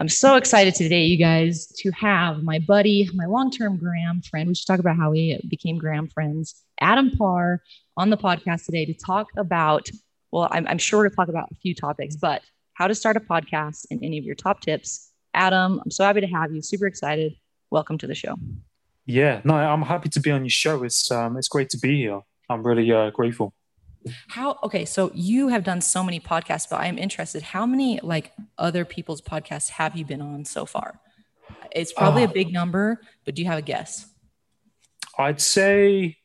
I'm so excited today, you guys, to have my buddy, my long term Gram friend. We should talk about how we became Gram friends, Adam Parr, on the podcast today to talk about, well, I'm, I'm sure to talk about a few topics, but how to start a podcast and any of your top tips. Adam, I'm so happy to have you. Super excited. Welcome to the show. Yeah, no, I'm happy to be on your show. It's um, it's great to be here. I'm really uh, grateful. How okay, so you have done so many podcasts, but I'm interested. How many like other people's podcasts have you been on so far? It's probably a ah. big number, but do you have a guess? I'd say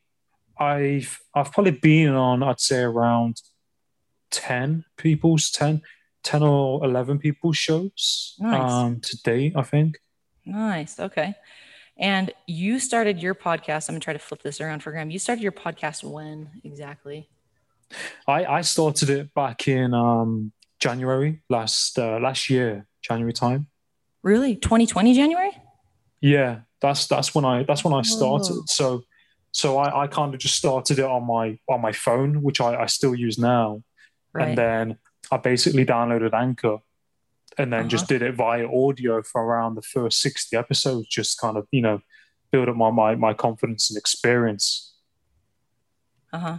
I've I've probably been on I'd say around 10 people's 10 10 or 11 people's shows nice. um to date I think. Nice. Okay. And you started your podcast. I'm gonna try to flip this around for Gram. You started your podcast when exactly? I, I started it back in um, January last uh, last year, January time. Really, 2020 January? Yeah, that's that's when I that's when I started. Oh. So so I, I kind of just started it on my on my phone, which I, I still use now, right. and then I basically downloaded Anchor, and then uh-huh. just did it via audio for around the first 60 episodes, just kind of you know build up my my, my confidence and experience. Uh huh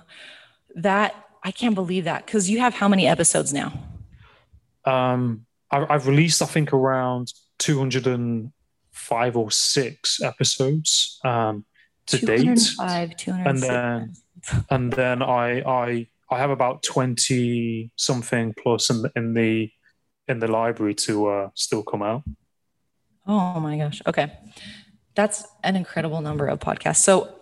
that I can't believe that because you have how many episodes now? Um, I, have released I think around 205 or six episodes um, to date, 206. and then and then I I I have about 20 something plus in the, in the in the library to uh, still come out. Oh my gosh! Okay, that's an incredible number of podcasts. So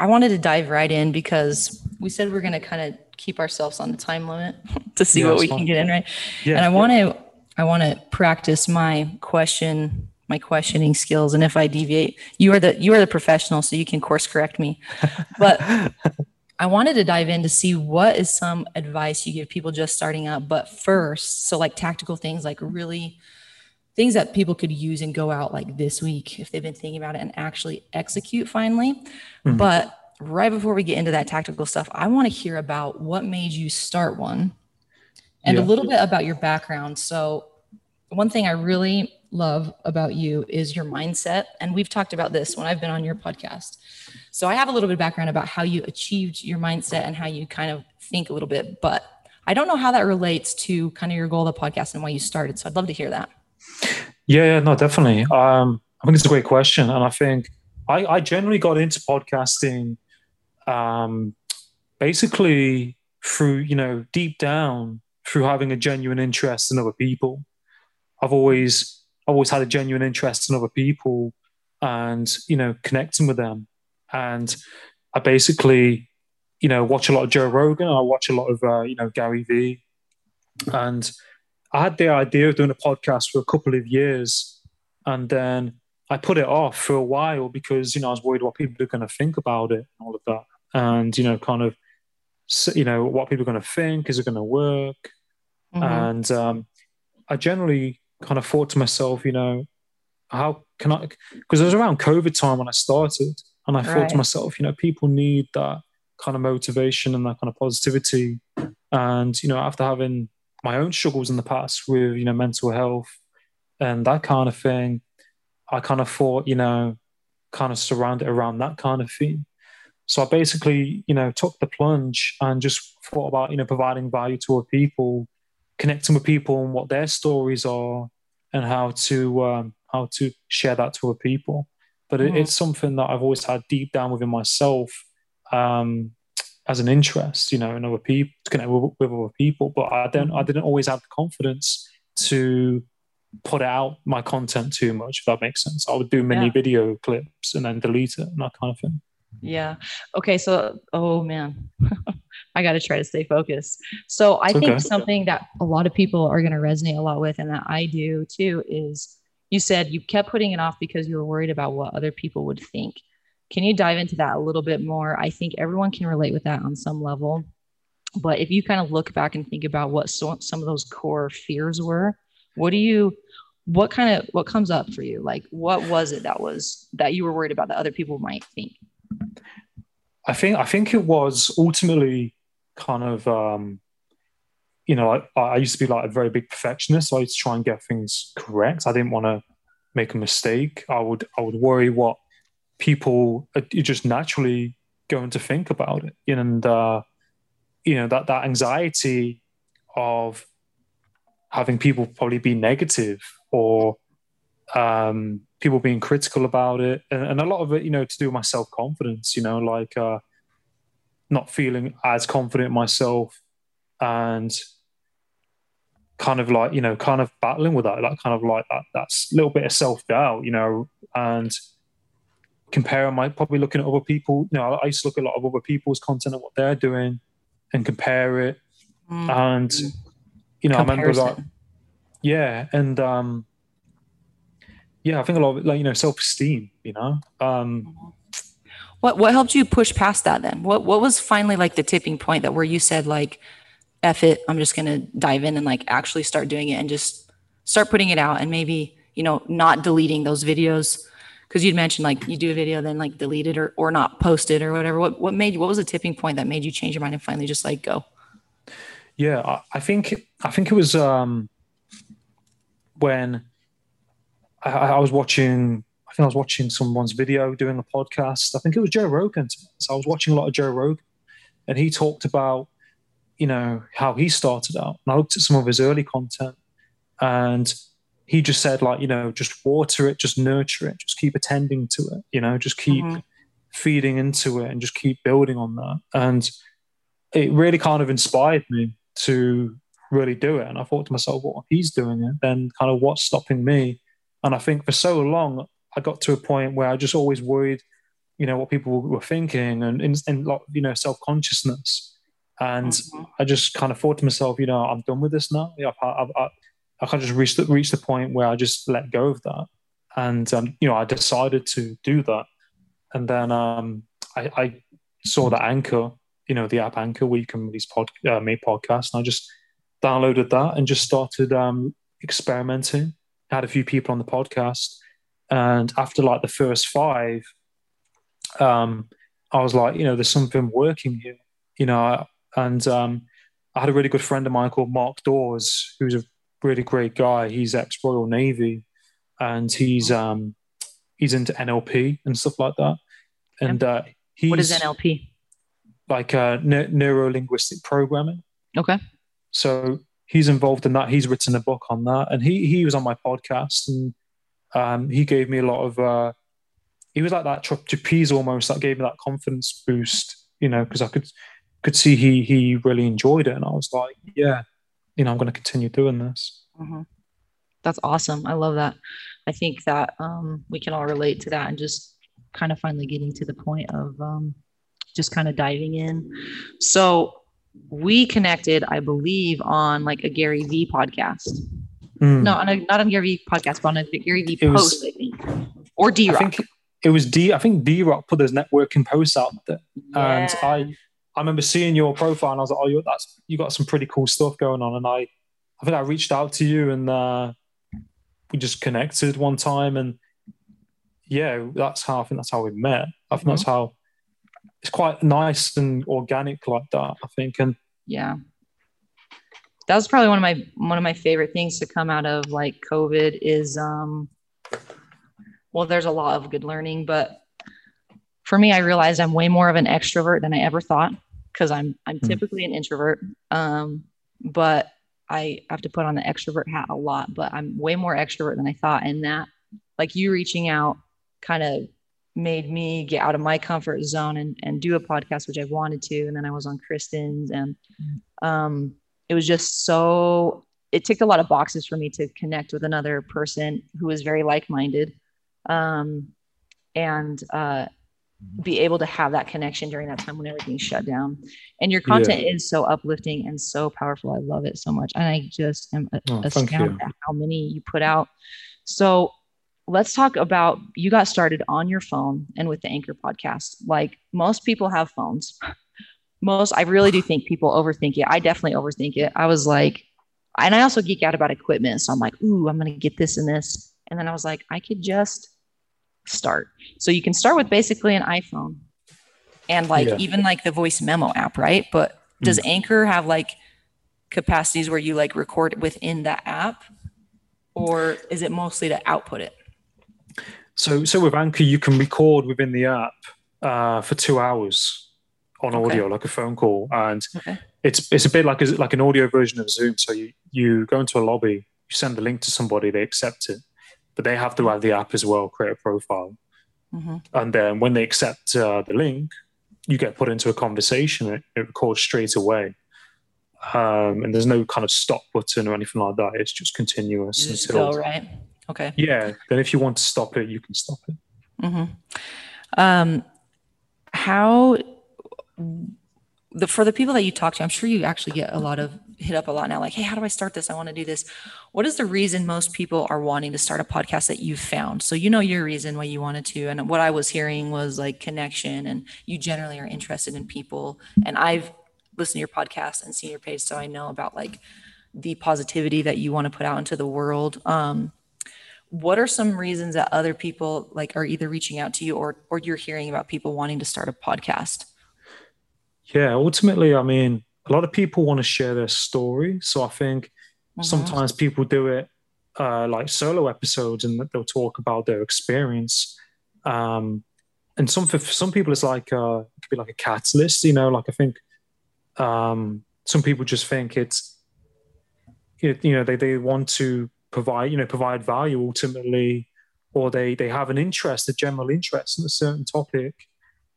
I wanted to dive right in because we said we're going to kind of keep ourselves on the time limit to see yeah, what we fun. can get in right. Yeah, and I want to I want to practice my question my questioning skills and if I deviate you are the you are the professional so you can course correct me. But I wanted to dive in to see what is some advice you give people just starting out but first so like tactical things like really things that people could use and go out like this week if they've been thinking about it and actually execute finally. Mm-hmm. But right before we get into that tactical stuff, I want to hear about what made you start one and yeah. a little bit about your background. So, one thing I really love about you is your mindset. And we've talked about this when I've been on your podcast. So, I have a little bit of background about how you achieved your mindset and how you kind of think a little bit, but I don't know how that relates to kind of your goal of the podcast and why you started. So, I'd love to hear that. Yeah, yeah no, definitely. Um, I think it's a great question. And I think I, I generally got into podcasting um, basically through, you know, deep down through having a genuine interest in other people. I've always always had a genuine interest in other people and, you know, connecting with them. And I basically, you know, watch a lot of Joe Rogan. I watch a lot of, uh, you know, Gary Vee. And I had the idea of doing a podcast for a couple of years. And then I put it off for a while because, you know, I was worried what people are going to think about it and all of that and you know kind of you know what people are going to think is it going to work mm-hmm. and um, i generally kind of thought to myself you know how can i because it was around covid time when i started and i right. thought to myself you know people need that kind of motivation and that kind of positivity and you know after having my own struggles in the past with you know mental health and that kind of thing i kind of thought you know kind of surround it around that kind of thing so I basically, you know, took the plunge and just thought about, you know, providing value to other people, connecting with people and what their stories are, and how to um, how to share that to other people. But mm-hmm. it, it's something that I've always had deep down within myself um, as an interest, you know, in other people to connect with, with other people. But I don't, mm-hmm. I didn't always have the confidence to put out my content too much. If that makes sense, I would do many yeah. video clips and then delete it and that kind of thing. Yeah. Okay. So, oh man, I got to try to stay focused. So, I think something that a lot of people are going to resonate a lot with, and that I do too, is you said you kept putting it off because you were worried about what other people would think. Can you dive into that a little bit more? I think everyone can relate with that on some level. But if you kind of look back and think about what so, some of those core fears were, what do you, what kind of, what comes up for you? Like, what was it that was, that you were worried about that other people might think? I think I think it was ultimately kind of um, you know, I, I used to be like a very big perfectionist. So I used to try and get things correct. I didn't want to make a mistake. I would I would worry what people are just naturally going to think about it, and uh, you know that that anxiety of having people probably be negative or um, people being critical about it, and, and, a lot of it, you know, to do with my self confidence. You know, like uh, not feeling as confident myself, and kind of like you know, kind of battling with that, that kind of like that that's little bit of self doubt, you know, and comparing my probably looking at other people. You know, I used to look at a lot of other people's content and what they're doing, and compare it, mm. and you know, Comparison. I remember like, yeah, and um, yeah, I think a lot of like you know, self esteem. You know, um, what what helped you push past that? Then, what what was finally like the tipping point that where you said like, "F it, I'm just gonna dive in and like actually start doing it and just start putting it out and maybe you know not deleting those videos." Because you'd mentioned like you do a video, then like delete it or or not post it or whatever. What what made you what was the tipping point that made you change your mind and finally just like go? Yeah, I, I think I think it was um when I, I, was watching, I think I was watching someone's video doing a podcast. I think it was Joe Rogan. So I was watching a lot of Joe Rogan, and he talked about, you know, how he started out. And I looked at some of his early content, and he just said, like, you know, just water it, just nurture it, just keep attending to it, you know, just keep mm-hmm. feeding into it, and just keep building on that. And it really kind of inspired me to really do it. And I thought to myself, well, he's doing it, then kind of what's stopping me? And I think for so long, I got to a point where I just always worried, you know, what people were thinking and in, in you know, self consciousness. And mm-hmm. I just kind of thought to myself, you know, I'm done with this now. I, I, I, I kind of just reached the, reached the point where I just let go of that. And, um, you know, I decided to do that. And then um, I, I saw that Anchor, you know, the app Anchor where you can release pod, uh, make podcasts. And I just downloaded that and just started um, experimenting. Had a few people on the podcast, and after like the first five, um, I was like, you know, there's something working here, you know. And um, I had a really good friend of mine called Mark Dawes, who's a really great guy. He's ex Royal Navy, and he's um, he's into NLP and stuff like that. And uh, he's what is NLP? Like uh, ne- neuro linguistic programming. Okay. So he's involved in that. He's written a book on that, and he he was on my podcast, and um, he gave me a lot of. Uh, he was like that trapeze almost that gave me that confidence boost, you know, because I could could see he he really enjoyed it, and I was like, yeah, you know, I'm going to continue doing this. Mm-hmm. That's awesome. I love that. I think that um, we can all relate to that, and just kind of finally getting to the point of um, just kind of diving in. So we connected, I believe, on like a Gary Vee podcast. Mm. No, on a, not on Gary Vee podcast, but on a Gary Vee it post, was, I think, or D Rock. It was D. I think D Rock put those networking posts out there, yeah. and I, I remember seeing your profile, and I was like, "Oh, you that's you got some pretty cool stuff going on." And I, I think I reached out to you, and uh, we just connected one time, and yeah, that's how I think that's how we met. I think mm-hmm. that's how it's quite nice and organic like that. I think, and yeah, that was probably one of my one of my favorite things to come out of like COVID is um, well, there's a lot of good learning, but for me, I realized I'm way more of an extrovert than I ever thought because I'm I'm mm. typically an introvert. Um, but I have to put on the extrovert hat a lot, but I'm way more extrovert than I thought. And that, like you reaching out, kind of made me get out of my comfort zone and, and do a podcast, which I wanted to. And then I was on Kristen's and um, it was just so, it ticked a lot of boxes for me to connect with another person who was very like-minded um, and uh, be able to have that connection during that time when everything's shut down. And your content yeah. is so uplifting and so powerful. I love it so much. And I just am oh, astounded at how many you put out. So let's talk about you got started on your phone and with the Anchor podcast. Like most people have phones. Most, I really do think people overthink it. I definitely overthink it. I was like, and I also geek out about equipment. So I'm like, ooh, I'm going to get this and this. And then I was like, I could just start. So you can start with basically an iPhone and like yeah. even like the voice memo app, right? But does mm. Anchor have like capacities where you like record within the app or is it mostly to output it so so with anchor you can record within the app uh, for two hours on Okay. audio like a phone call. And okay. it's it's a bit like a, like an audio version of zoom. So you you go into a lobby you send the link to somebody they accept it. But they have to have the app as well create a profile. Hmm and then when they accept uh, the link you get put into a conversation it, it records straight away. Um, and there's no kind of stop button or anything like that. It's just continuous until right okay yeah then if you want to stop it you can stop it hmm Um, how the for the people that you talk to, I'm sure you actually get a lot of hit up a lot now. Like, hey, how do I start this? I want to do this. What is the reason most people are wanting to start a podcast that you've found? So you know your reason why you wanted to, and what I was hearing was like connection, and you generally are interested in people. And I've listened to your podcast and seen your page, so I know about like the positivity that you want to put out into the world. Um, what are some reasons that other people like are either reaching out to you or or you're hearing about people wanting to start a podcast? Yeah ultimately i mean a lot of people want to share their story. So i think Mhm. sometimes people do it uh, like solo episodes and they'll talk about their experience. Um, and some for some people it's like uh, it could be like a catalyst you know like i think um, some people just think it's it, you know they, they want to provide you know provide value ultimately or they they have an interest a general interest in a certain topic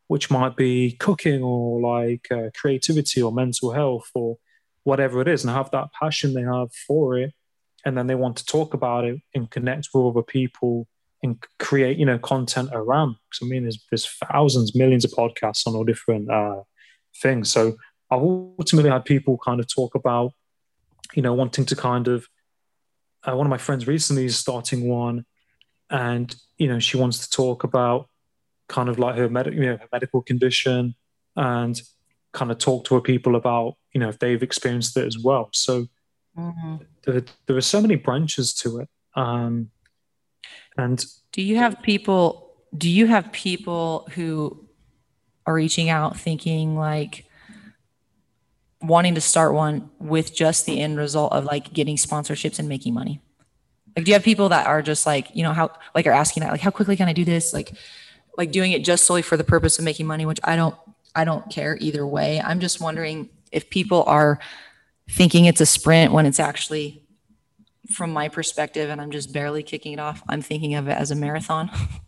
which might be cooking or like uh, creativity or mental health or whatever it is and have that passion they have for it. And then they want to talk about it and connect with other people and create you know content around. Because i mean there's, there's thousands millions of podcasts on all different uh, things. So i've ultimately had people kind of talk about you know wanting to kind of uh, one of my friends recently is starting one and you know she wants to talk about kind of like her, med- you know, her medical condition and kind of talk to her people about you know if they've experienced it as well so Mhm. there, there are so many branches to it um and do you have people do you have people who are reaching out thinking like wanting to start one with just the end result of like getting sponsorships and making money. Like do you have people that are just like you know how like are asking that like how quickly can i do this? Like like doing it just solely for the purpose of making money which i don't i don't care either way. I'm just wondering if people are thinking it's a sprint when it's actually from my perspective and i'm just barely kicking it off i'm thinking of it as a marathon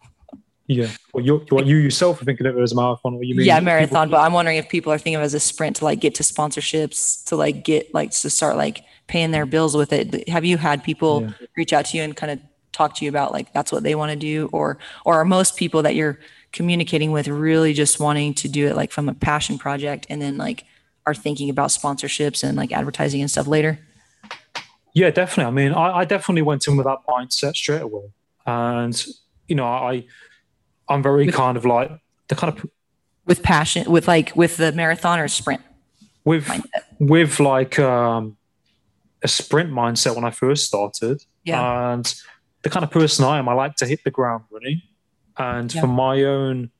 yeah. Well you you yourself are thinking of it as a marathon or you mean? Yeah people- marathon but i'm wondering if people are thinking of it as a sprint to like get to sponsorships to like get like to start like paying their bills with it. Have you had people Yeah. reach out to you and kind of talk to you about like that's what they want to do? Or or are most people that you're communicating with really just wanting to do it like from a passion project and then like are thinking about sponsorships and like advertising and stuff later? Yeah, definitely. I mean, I, I definitely went in with that mindset straight away, and you know, I I'm very With- kind of like the kind of with passion with like with the marathon or sprint with mindset with like um, a sprint mindset when I first started, Yeah. and the kind of person I am, I like to hit the ground running, and Yeah. for my own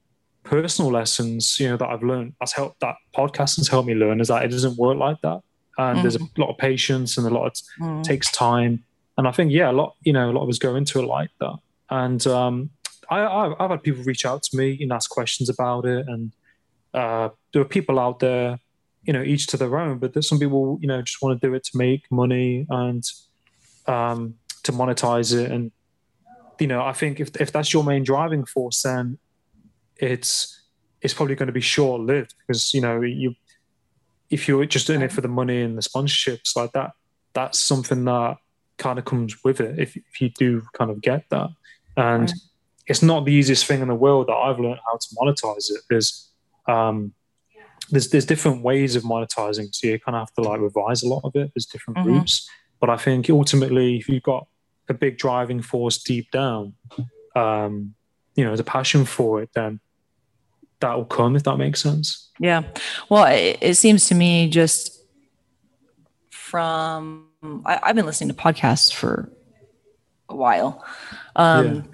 personal lessons, you know, that I've learned, that's helped that podcast has helped me learn is that it doesn't work like that, and there's a lot of patience and a lot of Mm. takes time. And I think, yeah, a lot, you know, a lot of us go into it like that. And um, I, I've, I've had people reach out to me and ask questions about it. And uh, there are people out there, you know, each to their own, but there's some people, you know, just want to do it to make money and um, to monetize it. And, you know, I think if, if that's your main driving force, then it's, it's probably going to be short lived because, you know, you, if you're just doing it for the money and the sponsorships like that, that's something that kind of comes with it if, if you do kind of get that. And Right. It's not the easiest thing in the world that I've learned how to monetize it. There's um there's there's different ways of monetizing. So you kind of have to like revise a lot of it. There's different Mhm. routes. But I think ultimately if you've got a big driving force deep down, um, you know, the passion for it, then that will come if that makes sense. Yeah. Well, it, it seems to me just from I, I've been listening to podcasts for a while. Um,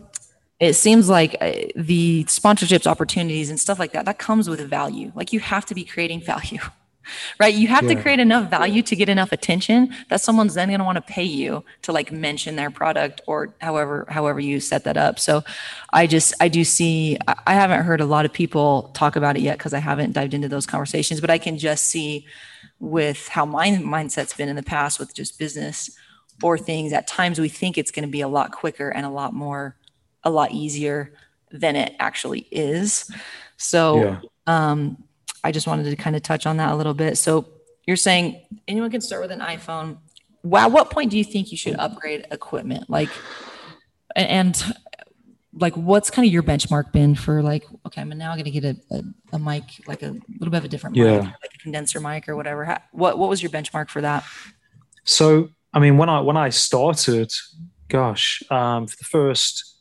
It seems like uh, the sponsorships opportunities and stuff like that that comes with value. Like you have to be creating value. right? You have to create enough value to get enough attention that someone's then going to want to pay you to like mention their product or however however you set that up. So I just I do see I I haven't heard a lot of people talk about it yet because I haven't dived into those conversations, but I can just see with how my mindset's been in the past with just business or things at times we think it's going to be a lot quicker and a lot more a lot easier than it actually is. So Yeah. um, I just wanted to kind of touch on that a little bit. So you're saying anyone can start with an iPhone. Wow, what point do you think you should upgrade equipment? Like, a- and, like, what's kind of your benchmark been for like, okay, I'm now going to get a, a, a mic, like a little bit of a different mic, Yeah. like a condenser mic or whatever. How, what what was your benchmark for that? So, I mean, when I when I started, gosh, um, for the first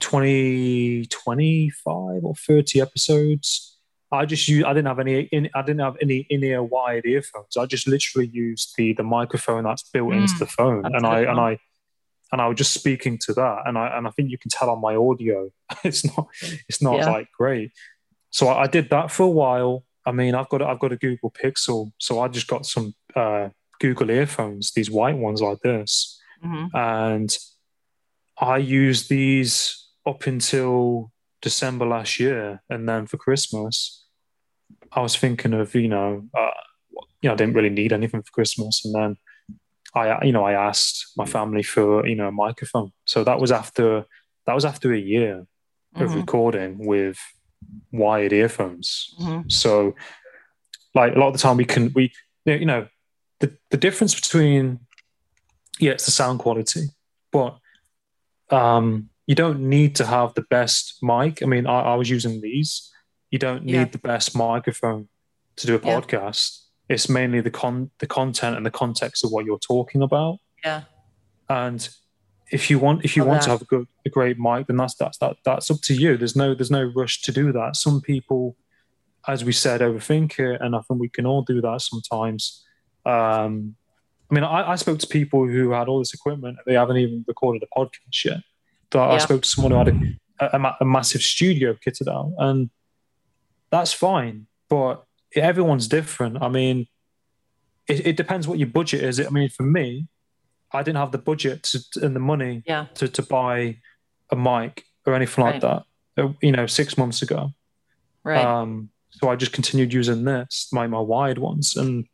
20, 25 or 30 episodes, I just used, I didn't have any, in, I didn't have any in-ear wired earphones. I just literally used the, the microphone that's built into Mm, the phone. And I, and. I, and I was just speaking to that. And I, and I think you can tell on my audio, it's not, it's not Yeah. like great. So I, I did that for a while. I mean, I've got, I've got a Google Pixel. So I just got some, uh, Google earphones, these white ones like this Mhm. and I use these up until December last year, and then for Christmas, I was thinking of you know, uh, you know, I didn't really need anything for Christmas, and then I, you know, I asked my family for you know a microphone. So that was after that was after a year of Mhm. recording with wired earphones. Mhm. So, like a lot of the time, we can we you know the the difference between yeah, it's the sound quality, but um, you don't need to have the best mic. I mean, I, I was using these. You don't need Yeah. the best microphone to do a Yeah. podcast. It's mainly the con the content and the context of what you're talking about. Yeah. And if you want if you Love want to have a good a great mic, then that's that's that that's up to you. There's no there's no rush to do that. Some people, as we said, overthink it, and I think we can all do that sometimes. Um, I mean, I, I spoke to people who had all this equipment; they haven't even recorded a podcast yet. So I spoke to someone who had a, a, a massive studio kitted out, and that's fine. But everyone's different. I mean, it, it depends what your budget is. I mean, for me, I didn't have the budget to, and the money Yeah. to, to buy a mic or anything like that. uh, You know, six months ago. Right. Um, so I just continued using this, my my wired ones, and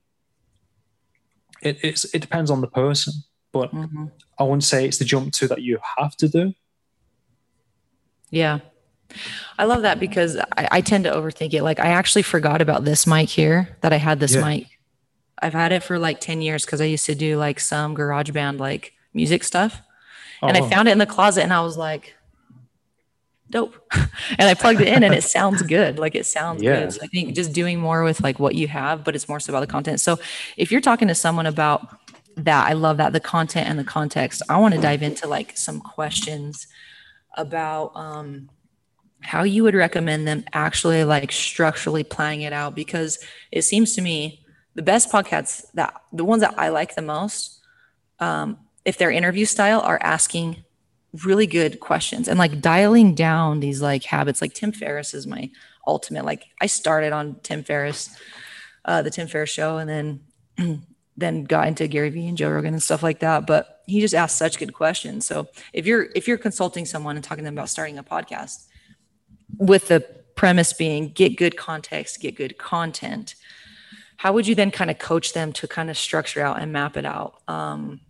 it it's, it depends on the person. But Mhm. I wouldn't say it's the jump to that you have to do. Yeah. I love that because I, I tend to overthink it. Like I actually forgot about this mic here that I had this Yeah. mic. I've had it for like 10 years because I used to do like some garage band like music stuff. And Oh, I found it in the closet and I was like, dope. and I plugged it in and it sounds good. Like it sounds Yeah. good. So I think just doing more with like what you have, but it's more so about the content. So if you're talking to someone about that, I love that the content and the context. I want to dive into like some questions about um how you would recommend them actually like structurally planning it out because it seems to me the best podcasts that the ones that I like the most um if their interview style are asking really good questions and like dialing down these like habits. Like Tim Ferriss is my ultimate like I started on Tim Ferriss uh the Tim Ferriss show and then then got into Gary Vee and Joe Rogan and stuff like that but he just asked such good questions so if you're if you're consulting someone and talking to them about starting a podcast with the premise being get good context get good content how would you then kind of coach them to kind of structure out and map it out um,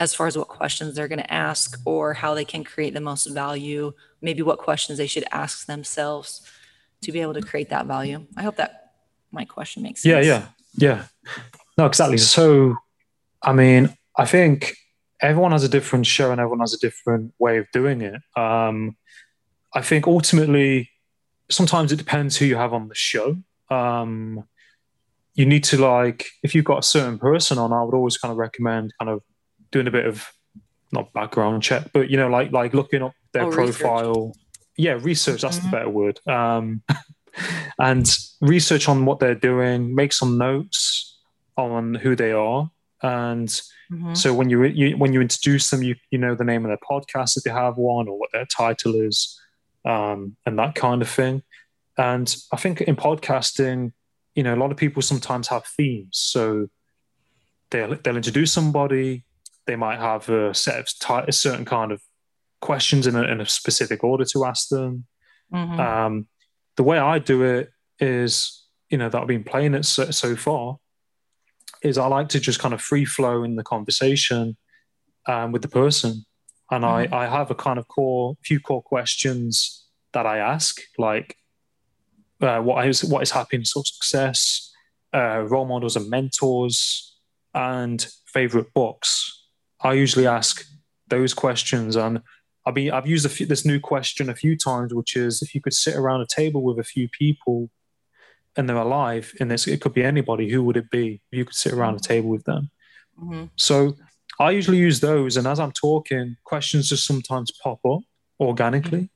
as far as what questions they're going to ask or how they can create the most value maybe what questions they should ask themselves to be able to create that value i hope that my question makes sense yeah, yeah, yeah. No, exactly. So, I mean, I think everyone has a different show and everyone has a different way of doing it. Um, I think ultimately, sometimes it depends who you have on the show. Um, you need to like, if you've got a certain person on, I would always kind of recommend kind of doing a bit of not background check, but you know, like like looking up their Oh, research. profile. Yeah, research. That's Mhm. the better word. Um, and research on what they're doing. Make some notes on who they are, and Mhm. so when you, you when you introduce them, you you know the name of their podcast if they have one, or what their title is, um, and that kind of thing. And I think in podcasting, you know, a lot of people sometimes have themes. So they'll they'll introduce somebody. They might have a set of ty- a certain kind of questions in a, in a specific order to ask them. Mhm. Um, the way I do it is, you know, that I've been playing it so, so far, is I like to just kind of free flow in the conversation um, with the person, and I I have a kind of core few core questions that I ask, like uh, what is what is happiness or success, uh, role models and mentors, and favorite books. I usually ask those questions, and I've been I've used a few, this new question a few times, which is if you could sit around a table with a few people, and they're alive, and this it could be anybody, who would it be? If you could sit around a table with them. Mhm. So I usually use those, and as I'm talking, questions just sometimes pop up organically.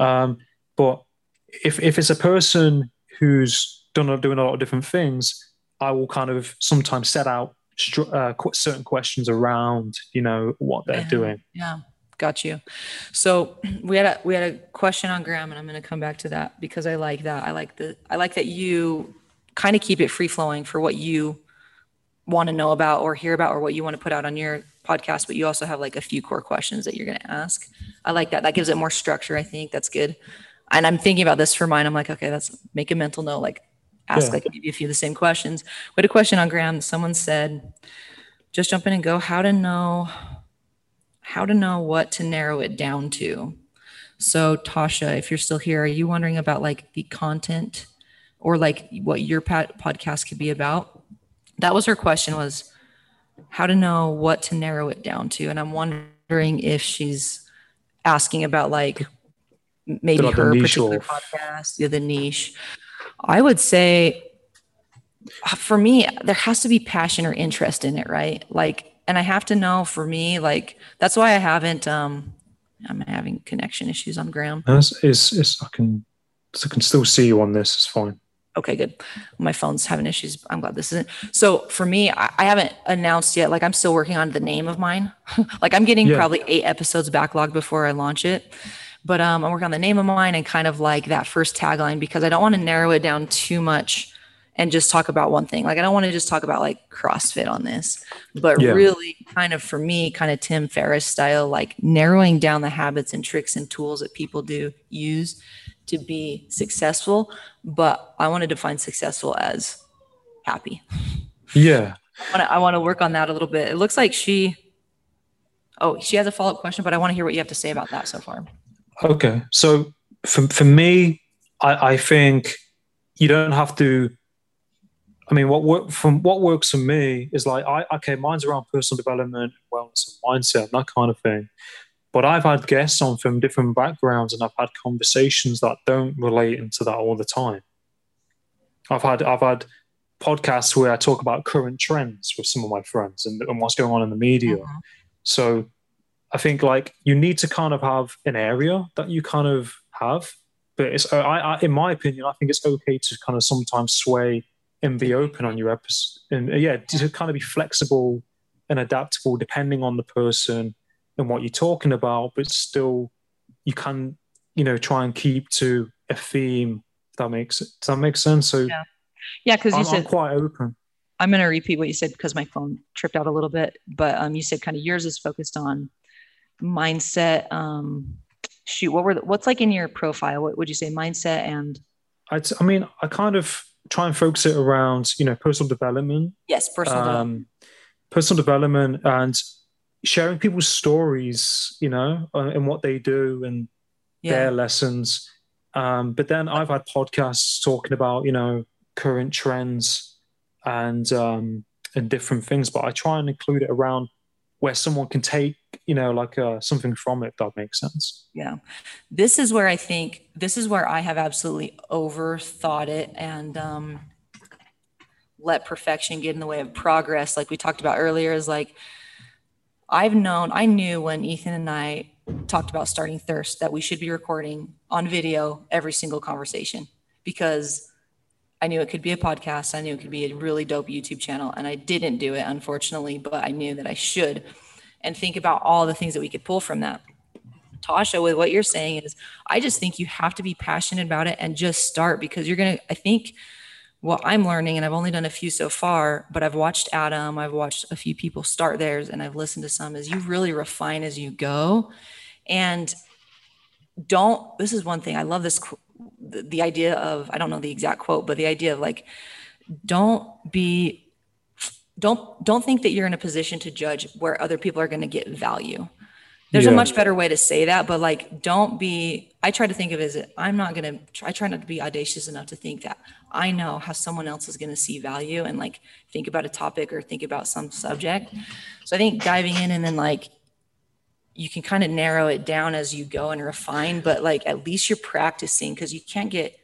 Um, but if if it's a person who's done doing a lot of different things, I will kind of sometimes set out uh, qu- certain questions around you know what they're Yeah. doing. Yeah, got you. So we had a we had a question on Gram, and I'm going to come back to that because I like that. I like the I like that you kind of keep it free flowing for what you want to know about or hear about or what you want to put out on your podcast, but you also have like a few core questions that you're going to ask. I like that. That gives it more structure. I think that's good. And I'm thinking about this for mine. I'm like, okay, let's make a mental note. Like, ask Yeah. like maybe a few of the same questions. We had a question on Gram. Someone said, just jump in and go. How to know how to know what to narrow it down to. So, Tasha, if you're still here, are you wondering about like the content or like what your podcast could be about? That was her question was how to know what to narrow it down to. And I'm wondering if she's asking about like maybe the her particular of- podcast, yeah, the niche. I would say uh, for me, there has to be passion or interest in it, right? Like, and I have to know for me, like, that's why I haven't, um, I'm having connection issues on Gram. It's, I can I can still see you on this. It's fine. Okay, good. My phone's having issues. I'm glad this isn't. So for me, I, I haven't announced yet. Like I'm still working on the name of mine. like I'm getting Yeah. probably eight episodes backlog before I launch it. But um, I'm working on the name of mine and kind of like that first tagline because I don't want to narrow it down too much and just talk about one thing. Like I don't want to just talk about like CrossFit on this, but Yeah. really kind of for me, kind of Tim Ferriss style, like narrowing down the habits and tricks and tools that people do use to be successful. But I want to define successful as happy. Yeah. I want to, I want to work on that a little bit. It looks like she, oh, she has a follow up question, but I want to hear what you have to say about that so far. Okay. So for, for me, I, I think you don't have to. I mean, what work from what works for me is like I okay, mine's around personal development, wellness, and mindset, that kind of thing. But I've had guests on from different backgrounds, and I've had conversations that don't relate into that all the time. I've had I've had podcasts where I talk about current trends with some of my friends and, and what's going on in the media. Mhm. So I think like you need to kind of have an area that you kind of have, but it's I, I in my opinion, I think it's okay to kind of sometimes sway and be open on your episode, and uh, yeah, to kind of be flexible and adaptable depending on the person and what you're talking about, but still you can you know try and keep to a theme. That makes does that make sense? So Yeah. Yeah, because you I'm, said I'm quite open. I'm going to repeat what you said because my phone tripped out a little bit. But um, you said kind of yours is focused on mindset. Um, shoot, what were the, what's like in your profile? What would you say? Mindset and I, I mean, I kind of try and focus it around you know personal development yes, personal. development. um, personal development and sharing people's stories, you know, uh, and what they do and Yeah, their lessons. Um, but then I've had podcasts talking about, you know, current trends and um, and different things. But I try and include it around where someone can take, you know, like uh, something from it. That makes sense. yeah. This is where I think this is where I have absolutely overthought it and um, let perfection get in the way of progress. Like we talked about earlier, is like I've known, I knew when Ethan and I talked about starting Thirst that we should be recording on video every single conversation because I knew it could be a podcast. I knew it could be a really dope YouTube channel. And I didn't do it, unfortunately, but I knew that I should and think about all the things that we could pull from that. Tasha, with what you're saying is I just think you have to be passionate about it and just start because you're going to, I think what I'm learning, and I've only done a few so far, but I've watched Adam, I've watched a few people start theirs, and I've listened to some, is you really refine as you go. And don't, this is one thing, I love this, the, the idea of, I don't know the exact quote, but the idea of like, don't be don't don't think that you're in a position to judge where other people are going to get value there's yeah. a much better way to say that but like don't be i try to think of it as i'm not going to i try not to be audacious enough to think that i know how someone else is going to see value and like think about a topic or think about some subject so i think diving in and then like you can kind of narrow it down as you go and refine but like at least you're practicing because you can't get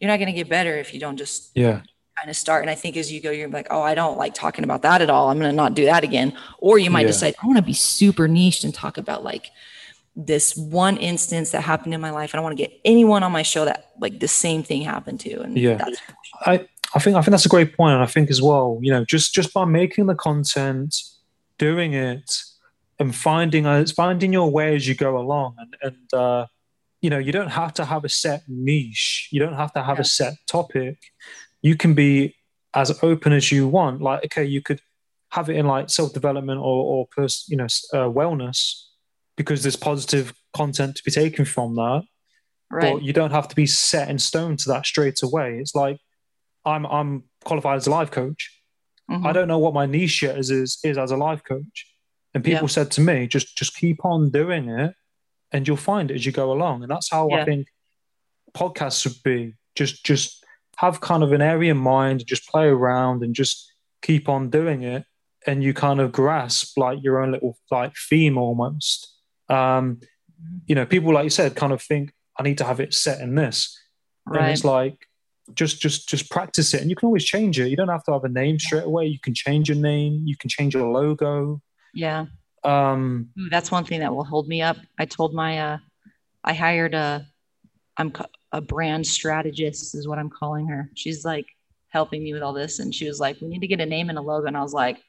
you're not going to get better if you don't just yeah kind of start. And I think as you go, you're like, oh, I don't like talking about that at all. I'm going to not do that again. Or you might yeah. decide, I want to be super niche and talk about like this one instance that happened in my life. And I want to get anyone on my show that like the same thing happened to. And yeah, I, I think, I think that's a great point. And I think as well, you know, just, just by making the content, doing it and finding, uh, finding your way as you go along and, and, uh, you know, you don't have to have a set niche. You don't have to have yeah. a set topic you can be as open as you want. Like, okay, you could have it in like self development or or pers- you know uh, wellness because there's positive content to be taken from that. Right. But you don't have to be set in stone to that straight away. It's like I'm I'm qualified as a life coach. Mm-hmm. I don't know what my niche is, is is as a life coach. And people said to me, just just keep on doing it and you'll find it as you go along. And that's how yeah. I think podcasts should be. Just just have kind of an area in mind, just play around and just keep on doing it. And you kind of grasp like your own little like theme almost. Um, you know, people like you said kind of think I need to have it set in this. Right. And it's like just just just practice it and you can always change it. You don't have to have a name straight away. You can change your name, you can change your logo. Yeah. Um Ooh, that's one thing that will hold me up. I told my uh I hired a I'm a brand strategist is what I'm calling her. She's like helping me with all this. And she was like, we need to get a name and a logo. And I was like,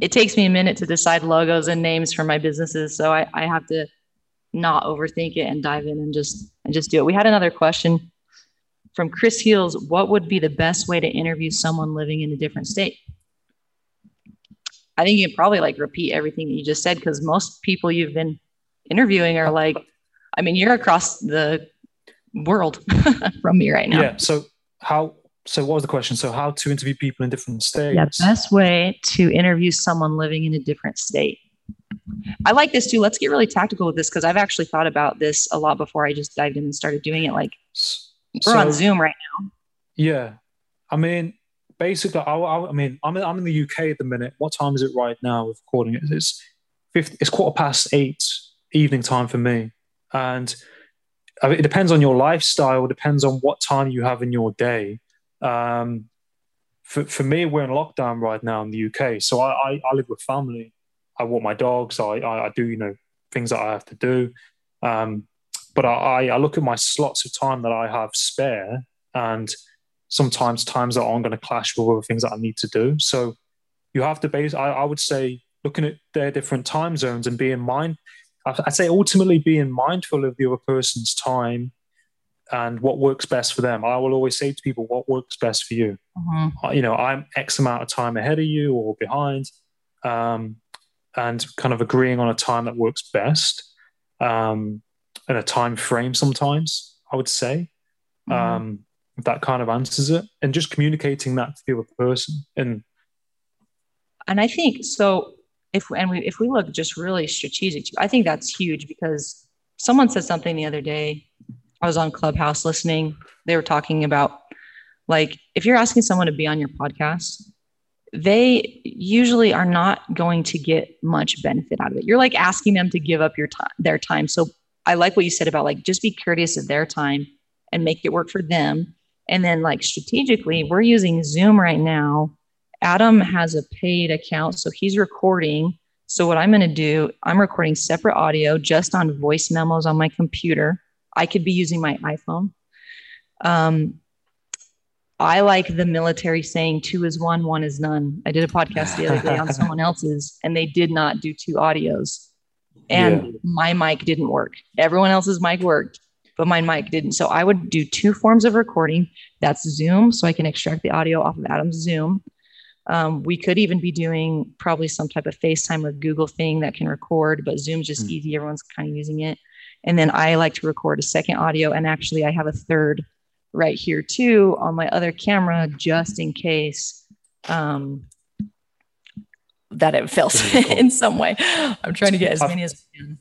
it takes me a minute to decide logos and names for my businesses. So I, I have to not overthink it and dive in and just and just do it. We had another question from Chris Heels. What would be the best way to interview someone living in a different state? I think you can probably like repeat everything that you just said because most people you've been interviewing are like, I mean, you're across the world from me right now. Yeah. So how? So what was the question? So how to interview people in different states? Yeah, best way to interview someone living in a different state. I like this too. Let's get really tactical with this because I've actually thought about this a lot before I just dived in and started doing it. Like we're so, on Zoom right now. Yeah, I mean, basically, I, I, I mean, I'm in, I'm in the UK at the minute. What time is it right now? With recording it, it's 50, It's quarter past eight evening time for me, and I mean, it depends on your lifestyle, depends on what time you have in your day. Um, for, for me, we're in lockdown right now in the UK. So I, I, I live with family. I walk my dogs. I, I, I, do, you know, things that I have to do. Um, but I, I look at my slots of time that I have spare and sometimes times that aren't going to clash with other things that I need to do. So you have to base, I, I would say, looking at their different time zones and being mind, I'd say ultimately being mindful of the other person's time and what works best for them. I will always say to people, what works best for you? Mm-hmm. You know, I'm X amount of time ahead of you or behind, um, and kind of agreeing on a time that works best um, and a time frame sometimes, I would say. Mm-hmm. Um, that kind of answers it. And just communicating that to the other person and and i think so if and we if we look just really strategic i think that's huge because someone said something the other day. I was on clubhouse listening. They were talking about like if you're asking someone to be on your podcast they usually are not going to get much benefit out of it. You're like asking them to give up your time their time. So i like what you said about like just be courteous of their time and make it work for them and then like strategically we're using zoom right now Adam has a paid account, so he's recording. So what I'm going to do, I'm recording separate audio just on voice memos on my computer. I could be using my iPhone. Um, I like the military saying two is one, one is none. I did a podcast the other day on someone else's, and they did not do two audios. and Yeah. my mic didn't work. Everyone else's mic worked, but my mic didn't. So I would do two forms of recording. That's Zoom, so I can extract the audio off of Adam's Zoom. Um, we could even be doing probably some type of FaceTime or Google thing that can record, but Zoom's just Mm. easy. Everyone's kind of using it. And then I like to record a second audio, and actually, I have a third right here too on my other camera, just in case um, that it fails in some way. I'm trying to get as I've- many as I can.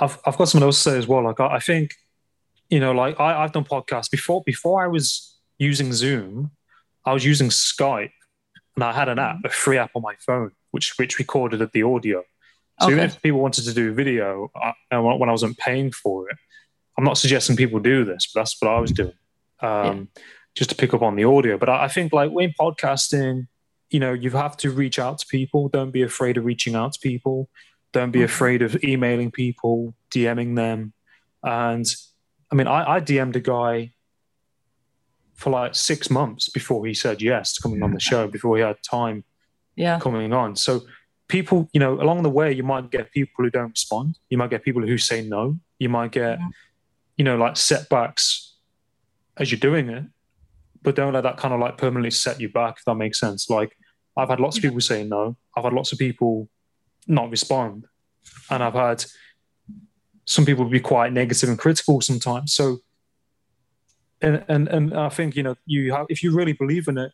I've I've got something else to say as well. Like I, I think, you know, like I, I've done podcasts before. Before I was using Zoom, I was using Skype, and I had an app, a free app on my phone, which which recorded the audio. So even if people wanted to do video, I, when I wasn't paying for it, I'm not suggesting people do this, but that's what I was doing, um, just to pick up on the audio. But I, I think like when podcasting, you know, you have to reach out to people. Don't be afraid of reaching out to people. Don't be Mhm. afraid of emailing people, DMing them. And I mean, I, I DM'd a guy for like six months before he said yes to coming on the show, before he had time Yeah. coming on. So people, you know, along the way, you might get people who don't respond. You might get people who say no. You might get, Mhm. you know, like setbacks as you're doing it, but don't let that kind of like permanently set you back, if that makes sense. Like I've had lots of people say no. I've had lots of people not respond. And I've had some people be quite negative and critical sometimes. So and and and I think, you know, you have if you really believe in it,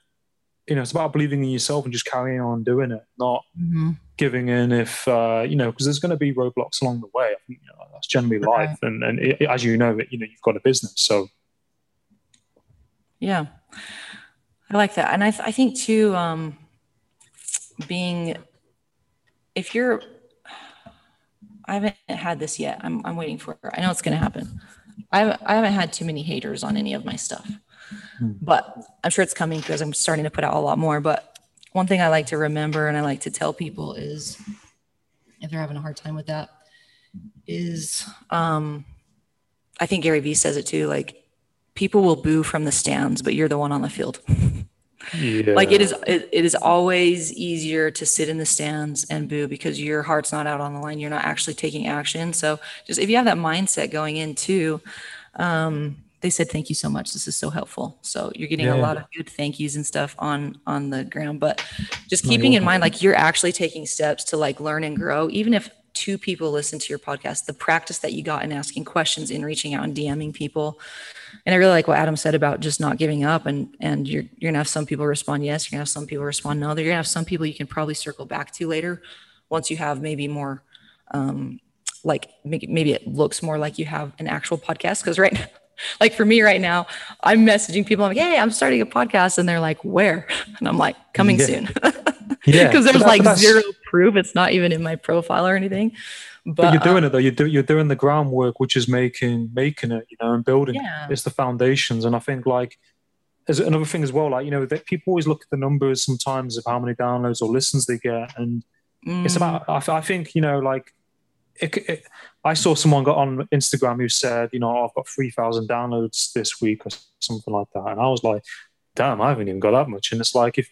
you know, it's about believing in yourself and just carrying on doing it, not Mhm. giving in if uh, you know because there's going to be roadblocks along the way. I think you know, that's generally Right. life, and and it, as you know, it you know you've got a business, so Yeah. I like that. And I, th- I think too, um, being, if you're, I haven't had this yet. I'm, I'm waiting for it. I know it's going to happen. I haven't, I haven't had too many haters on any of my stuff, Hmm. but I'm sure it's coming because I'm starting to put out a lot more. But one thing I like to remember and I like to tell people is if they're having a hard time with that is, um, I think Gary Vee says it too, like people will boo from the stands, but you're the one on the field. yeah, Like it is, it, it is always easier to sit in the stands and boo because your heart's not out on the line. You're not actually taking action. So just if you have that mindset going in too, um, they said thank you so much. This is so helpful. So you're getting a Yeah. lot of good thank yous and stuff on on the ground. But just keeping in mind, like you're actually taking steps to like learn and grow, even if two people listen to your podcast, the practice that you got in asking questions, in reaching out and DMing people. And I really like what Adam said about just not giving up and and you're you're gonna have some people respond yes, you're gonna have some people respond no. You're gonna have some people you can probably circle back to later once you have maybe more um like maybe maybe it looks more like you have an actual podcast. Cause right now, like for me right now, I'm messaging people, I'm like, hey, I'm starting a podcast, and they're like, where? And I'm like, coming Yeah. soon. yeah, Because there's like zero proof. It's not even in my profile or anything. But, But you're doing it though. You're do, you're doing the groundwork, which is making making it, you know, and building. it. yeah. It's the foundations, and I think like there's another thing as well. Like you know, that people always look at the numbers sometimes of how many downloads or listens they get, and it's Mm, about I, I think you know like it, it, i saw someone got on instagram who said you know "Oh, i've got 3000 downloads this week or something like that and i was like damn i haven't even got that much and it's like if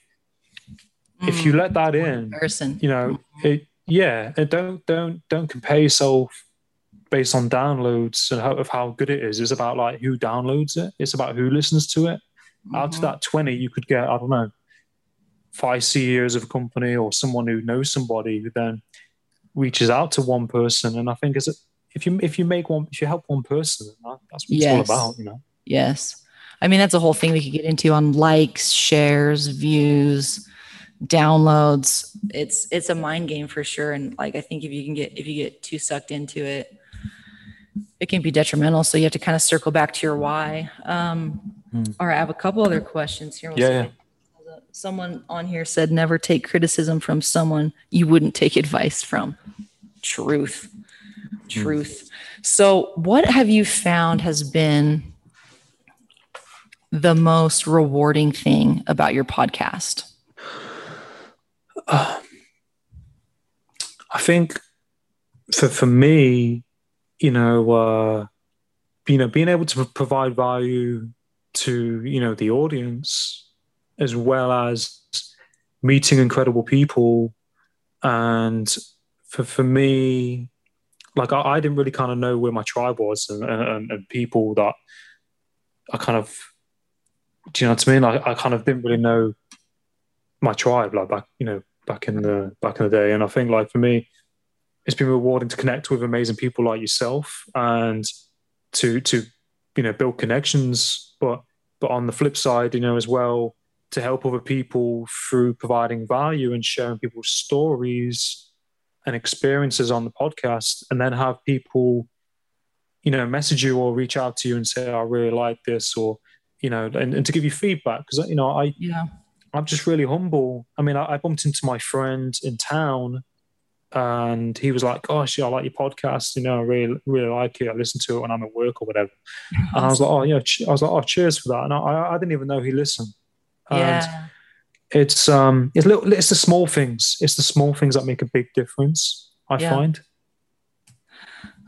if you mm, let that in person. you know it yeah and don't don't don't compare yourself based on downloads and how, of how good it is it's about like who downloads it it's about who listens to it out of Mhm. that 20 you could get i don't know five ceos of a company or someone who knows somebody who then reaches out to one person and i think it's a, if you if you make one if you help one person that's what Yes. it's all about you know Yes. I mean, that's a whole thing we could get into on likes, shares, views, downloads. It's it's a mind game for sure. And like I think if you can get if you get too sucked into it, it can be detrimental. So you have to kind of circle back to your why. Um, Hmm. all right, I have a couple other questions here. We'll Yeah, see. Someone on here said never take criticism from someone you wouldn't take advice from. Truth. Truth. So, what have you found has been the most rewarding thing about your podcast? Uh, I think for for me, you know, uh, you know, being able to provide value to you know the audience, as well as meeting incredible people, and for for me, like I, I didn't really kind of know where my tribe was and, and, and people that I kind of do you know what I mean? I, I kind of didn't really know my tribe like back you know back in the back in the day, and I think like for me, it's been rewarding to connect with amazing people like yourself and to to you know build connections, but but on the flip side, you know as well to help other people through providing value and sharing people's stories and experiences on the podcast, and then have people you know message you or reach out to you and say I really like this or you know and, and to give you feedback because you know I Yeah. I'm just really humble. I mean, I, I bumped into my friend in town, and he was like, "Gosh, yeah, I like your podcast. You know, I really, really like it. I listen to it when I'm at work or whatever." And I was like, "Oh, yeah." ch- I was like, "Oh, cheers for that." And I, I didn't even know he listened. And yeah. it's um, it's little, it's the small things. It's the small things that make a big difference. I Yeah. find.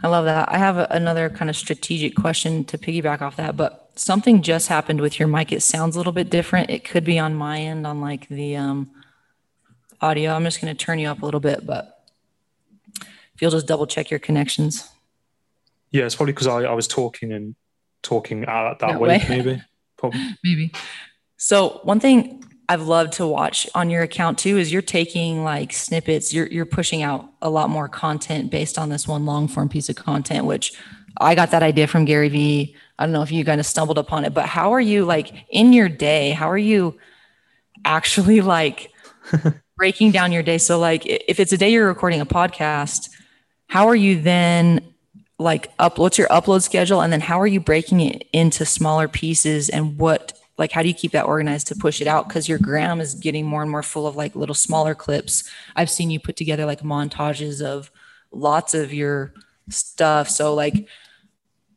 I love that. I have a, another kind of strategic question to piggyback off that, but something just happened with your mic. It sounds a little bit different. It could be on my end on like the um, audio. I'm just going to turn you up a little bit, but if you'll just double check your connections. Yeah, it's probably because I, I was talking and talking out that That way, way. maybe. Probably. Maybe. So one thing I've loved to watch on your account too is you're taking like snippets. You're you're pushing out a lot more content based on this one long form piece of content, which I got that idea from Gary Vee. I don't know if you kind of stumbled upon it, but how are you like in your day? How are you actually like breaking down your day? So like if it's a day you're recording a podcast, how are you then like up what's your upload schedule and then how are you breaking it into smaller pieces and what like how do you keep that organized to push it out? Because your gram is getting more and more full of like little smaller clips. I've seen you put together like montages of lots of your stuff. So like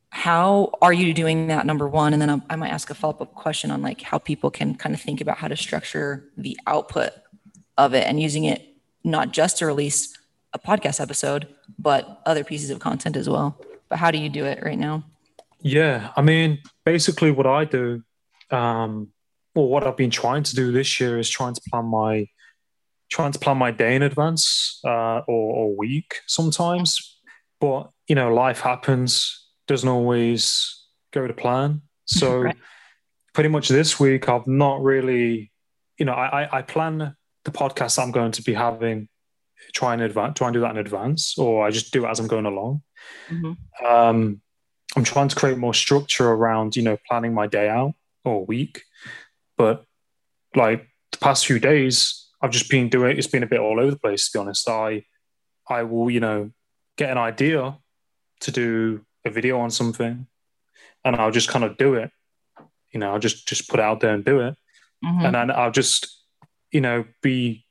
how are you doing that number one? And then I- i might ask a follow-up question on like how people can kind of think about how to structure the output of it and using it not just to release a podcast episode but other pieces of content as well. But how do you do it right now? Yeah, I mean, basically, what I do, um, or what I've been trying to do this year is trying to plan my, trying to plan my day in advance, uh, or, or week sometimes. But you know, life happens; doesn't always go to plan. So, Right. pretty much this week, I've not really, you know, I I, I plan the podcast I'm going to be having, try and advance, try and do that in advance, or I just do it as I'm going along um, I'm trying to create more structure around, you know, planning my day out or week. But like the past few days, I've just been doing it's been a bit all over the place, to be honest. I I will, you know, get an idea to do a video on something and I'll just kind of do it. You know, I'll just just put it out there and do it Mhm. and then I'll just, you know, be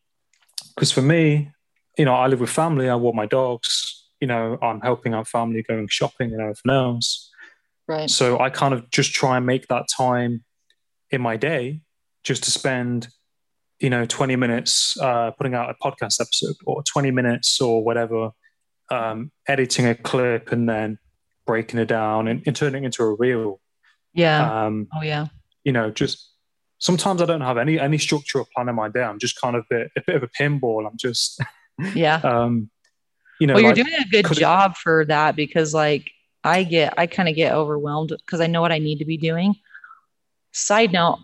because for me, you know, I live with family. I walk my dogs. You know, I'm helping out family, going shopping and everything else. right So I kind of just try and make that time in my day just to spend, you know, 20 minutes uh, putting out a podcast episode or 20 minutes or whatever, um, editing a clip and then breaking it down and, and turning it into a reel. yeah Um, oh yeah you know, just sometimes I don't have any any structure or plan in my day. I'm just kind of a bit, a bit of a pinball. I'm just, yeah um, you know, well, you're like- doing a good could it- job for that because like I get I kind of get overwhelmed because I know what I need to be doing. Side note,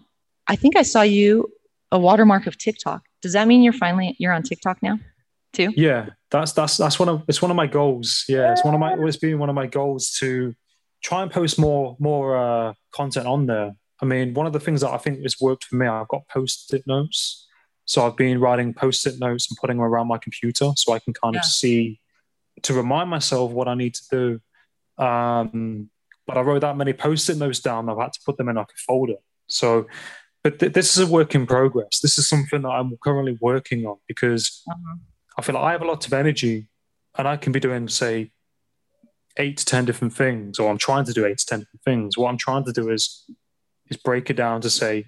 I think I saw you a watermark of TikTok. Does that mean you're finally you're on TikTok now too? yeah, that's that's that's one of it's one of my goals. Yeah, it's one of my always been one of my goals to try and post more more uh, content on there. I mean, one of the things that I think has worked for me, I've got post-it notes. So I've been writing post-it notes and putting them around my computer so I can kind Yeah. of see to remind myself what I need to do. Um, but I wrote that many post-it notes down. I've had to put them in like a folder. So, but th- this is a work in progress. This is something that I'm currently working on because Uh-huh. I feel like I have a lot of energy and I can be doing, say, eight to 10 different things, or I'm trying to do eight to 10 different things. What I'm trying to do is, is break it down to say,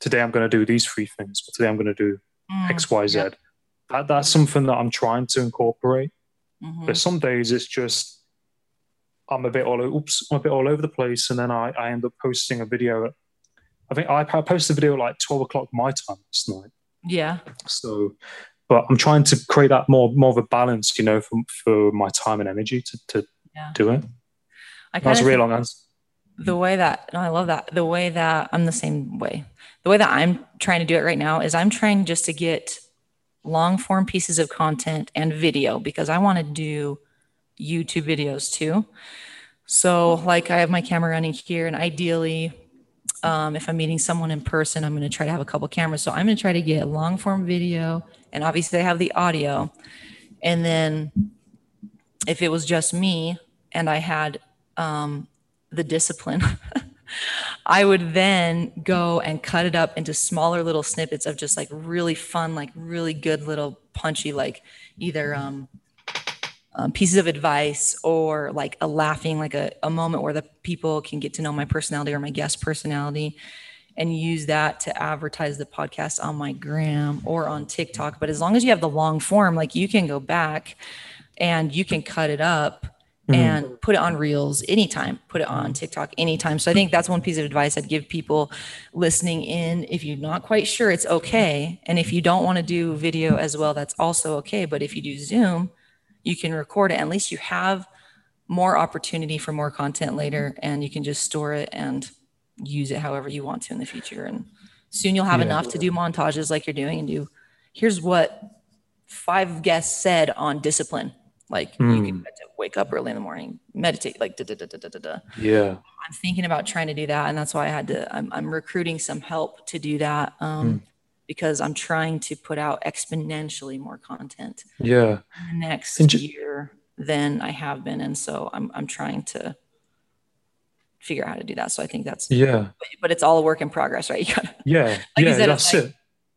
today I'm going to do these three things, but today I'm going to do Mm, X, Y, Z. yeah. That, that's something that I'm trying to incorporate. mhm. But some days it's just, I'm a bit all, oops, I'm a bit all over the place. And then I, I end up posting a video. At, I think I, I posted a video at like 12 o'clock my time last night. Yeah. So, but I'm trying to create that more more of a balance, you know, for for my time and energy to to Yeah. do it. I That was a really long answer. the way that no, I love that. The way that I'm the same way. The way that I'm trying to do it right now is I'm trying just to get long form pieces of content and video because I want to do YouTube videos too. So like I have my camera running here and ideally um, if I'm meeting someone in person, I'm going to try to have a couple cameras. So I'm going to try to get long form video and obviously I have the audio. And then if it was just me and I had um, the discipline, I would then go and cut it up into smaller little snippets of just like really fun, like really good little punchy, like either um, um, pieces of advice or like a laughing, like a, a moment where the people can get to know my personality or my guest personality and use that to advertise the podcast on my gram or on TikTok. But as long as you have the long form, like you can go back and you can cut it up and put it on reels anytime put it on tiktok anytime. So i think that's one piece of advice i'd give people listening in. If you're not quite sure it's okay. And if you don't want to do video as well that's also okay. But if you do zoom you can record it at least you have more opportunity for more content later and you can just store it and use it however you want to in the future and soon you'll have Yeah. enough to do montages like you're doing and do here's what five guests said on discipline like you Mm. can have to wake up early in the morning meditate like da, da, da, da, da, da. Yeah. i'm thinking about trying to do that and that's why i had to i'm, I'm recruiting some help to do that um, because i'm trying to put out exponentially more content Yeah. next And year than i have been and so i'm, I'm trying to figure out how to do that so i think that's Yeah. but it's all a work in progress right you gotta Yeah. Like yeah. said, that's like- it.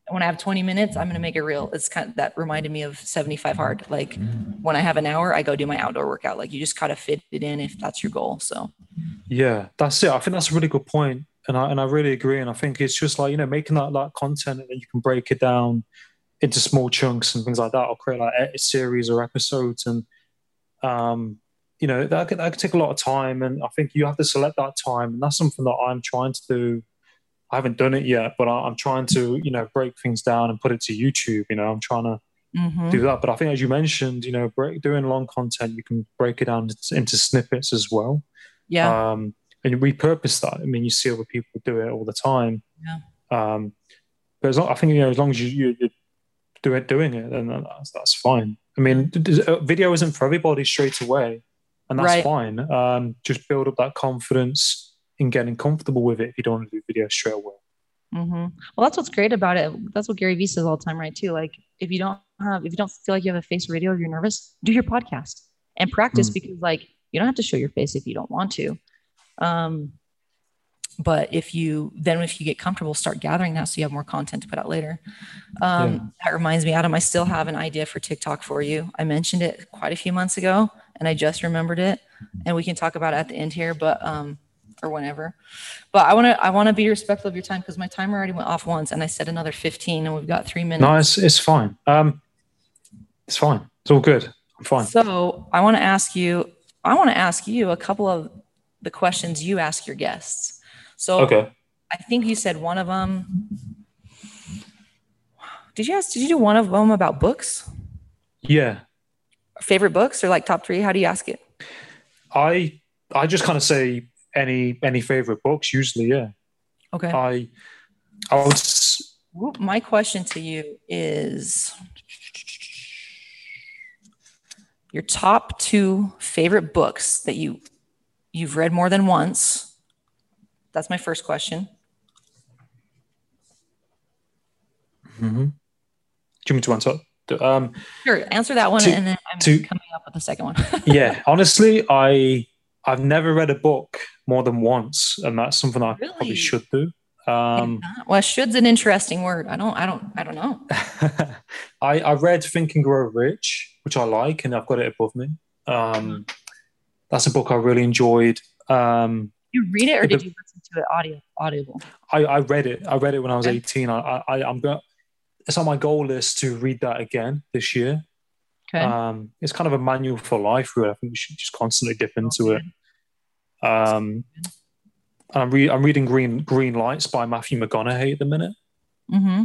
when I have 20 minutes, I'm going to make it real. It's kind of that reminded me of 75 hard. Like when I have an hour, I go do my outdoor workout. Like you just kind of fit it in if that's your goal. So Yeah, that's it. I think that's a really good point, and I and I really agree. And I think it's just like you know making that like content, and then you can break it down into small chunks and things like that, or create like a series or episodes, and um, you know that could that could take a lot of time, and I think you have to select that time, and that's something that I'm trying to do. I haven't done it yet, but I, I'm trying to you know break things down and put it to YouTube. You know, I'm trying to mhm. do that. But I think, as you mentioned, you know, break, doing long content, you can break it down into snippets as well yeah, um, and repurpose that. I mean, you see other people do it all the time. Yeah. Um, but as long, I think you know, as long as you you, do it doing it, then that's that's fine. I mean, uh, video isn't for everybody straight away, and that's Right. fine. Um, just build up that confidence in getting comfortable with it if you don't want to do video straight away. hmm Well, that's what's great about it. That's what Gary Vee says all the time, right? Too. Like if you don't have, if you don't feel like you have a face for radio, if you're nervous, do your podcast and practice Mm. because like you don't have to show your face if you don't want to. Um, but if you then if you get comfortable, start gathering that so you have more content to put out later. Um, Yeah. That reminds me, Adam, I still have an idea for TikTok for you. I mentioned it quite a few months ago, and I just remembered it, and we can talk about it at the end here, but um, or whenever. But I want to I want to be respectful of your time because my timer already went off once, and I said another fifteen, and we've got three minutes. No, it's it's fine. Um, it's fine. It's all good. I'm fine. So I want to ask you, I want to ask you a couple of the questions you ask your guests. So Okay. I think you said one of them. Did you ask? Did you do one of them about books? Yeah. Favorite books or like top three? How do you ask it? I I just kind of say any any favorite books. Usually, yeah. Okay. I I would. Whoop, My question to you is your top two favorite books that you you've read more than once. That's my first question. Mm-hmm. Do you want me to answer? Um, Sure, answer that one, To- and then I'm to- coming up with the second one. yeah, honestly, I I've never read a book more than once, and that's something I Really? probably should do. Um, well, should's an interesting word. I don't, I don't, I don't know. I I read Think and Grow Rich, which I like, and I've got it above me. Um, that's a book I really enjoyed. Um, You read it, or The- did you listen to it audio, audible? I, I read it. I read it when I was Okay. 18. I, I I'm going. It's on my goal list to read that again this year. Okay. Um, it's kind of a manual for life, really. I think we should just constantly dip into it. Um, I'm, re- I'm reading Green Green Lights by Matthew McConaughey at the minute. Mm-hmm.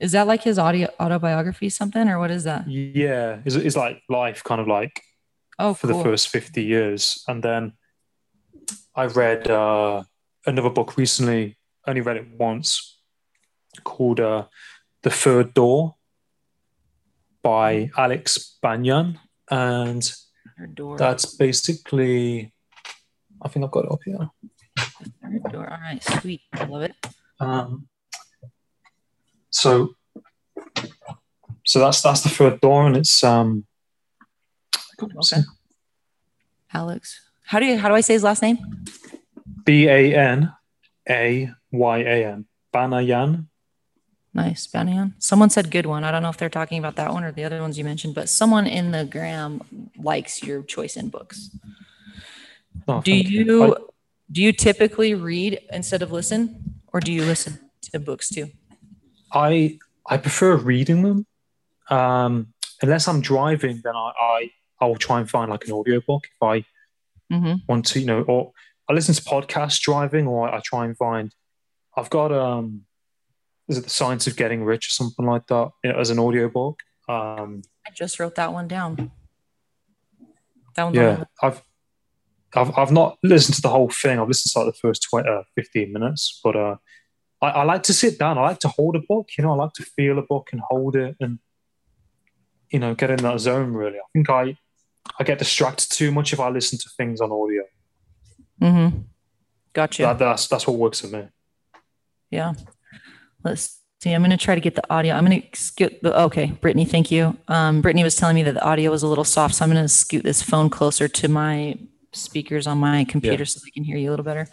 Is that like his audio autobiography something or what is that? Yeah, it's, it's like life, kind of like Oh, for cool. the first 50 years. And then I read uh, another book recently, only read it once, called uh, The Third Door by Alex Banayan. And that's basically, I think I've got it up here. Third door. All right, sweet. I love it. Um, so, so that's that's the third door, and it's um, Okay. Alex. How do you how do I say his last name? B A N A Y A N Banayan. Nice. Banayan. Someone said good one. I don't know if they're talking about that one or the other ones you mentioned, but someone in the gram likes your choice in books. Oh, Do you I- do you typically read instead of listen? Or do you listen to books too? I I prefer reading them. Um, unless I'm driving, then I, I I will try and find like an audiobook if I Mm-hmm. want to, you know, or I listen to podcasts driving, or I try and find. I've got um, is it the Science of Getting Rich or something like that you know, as an audiobook? Um, I just wrote that one down. That yeah, I've. I've, I've not listened to the whole thing. I've listened to like the first 20, uh, 15 minutes, but uh, I, I like to sit down. I like to hold a book. You know, I like to feel a book and hold it and, you know, get in that zone really. I think I, I get distracted too much if I listen to things on audio. Mm-hmm. Gotcha. That, that's, that's what works for me. Yeah. Let's see. I'm going to try to get the audio. I'm going to skip the, okay. Brittany, thank you. Um, Brittany was telling me that the audio was a little soft. So I'm going to scoot this phone closer to my speakers on my computer so I can hear you a little better.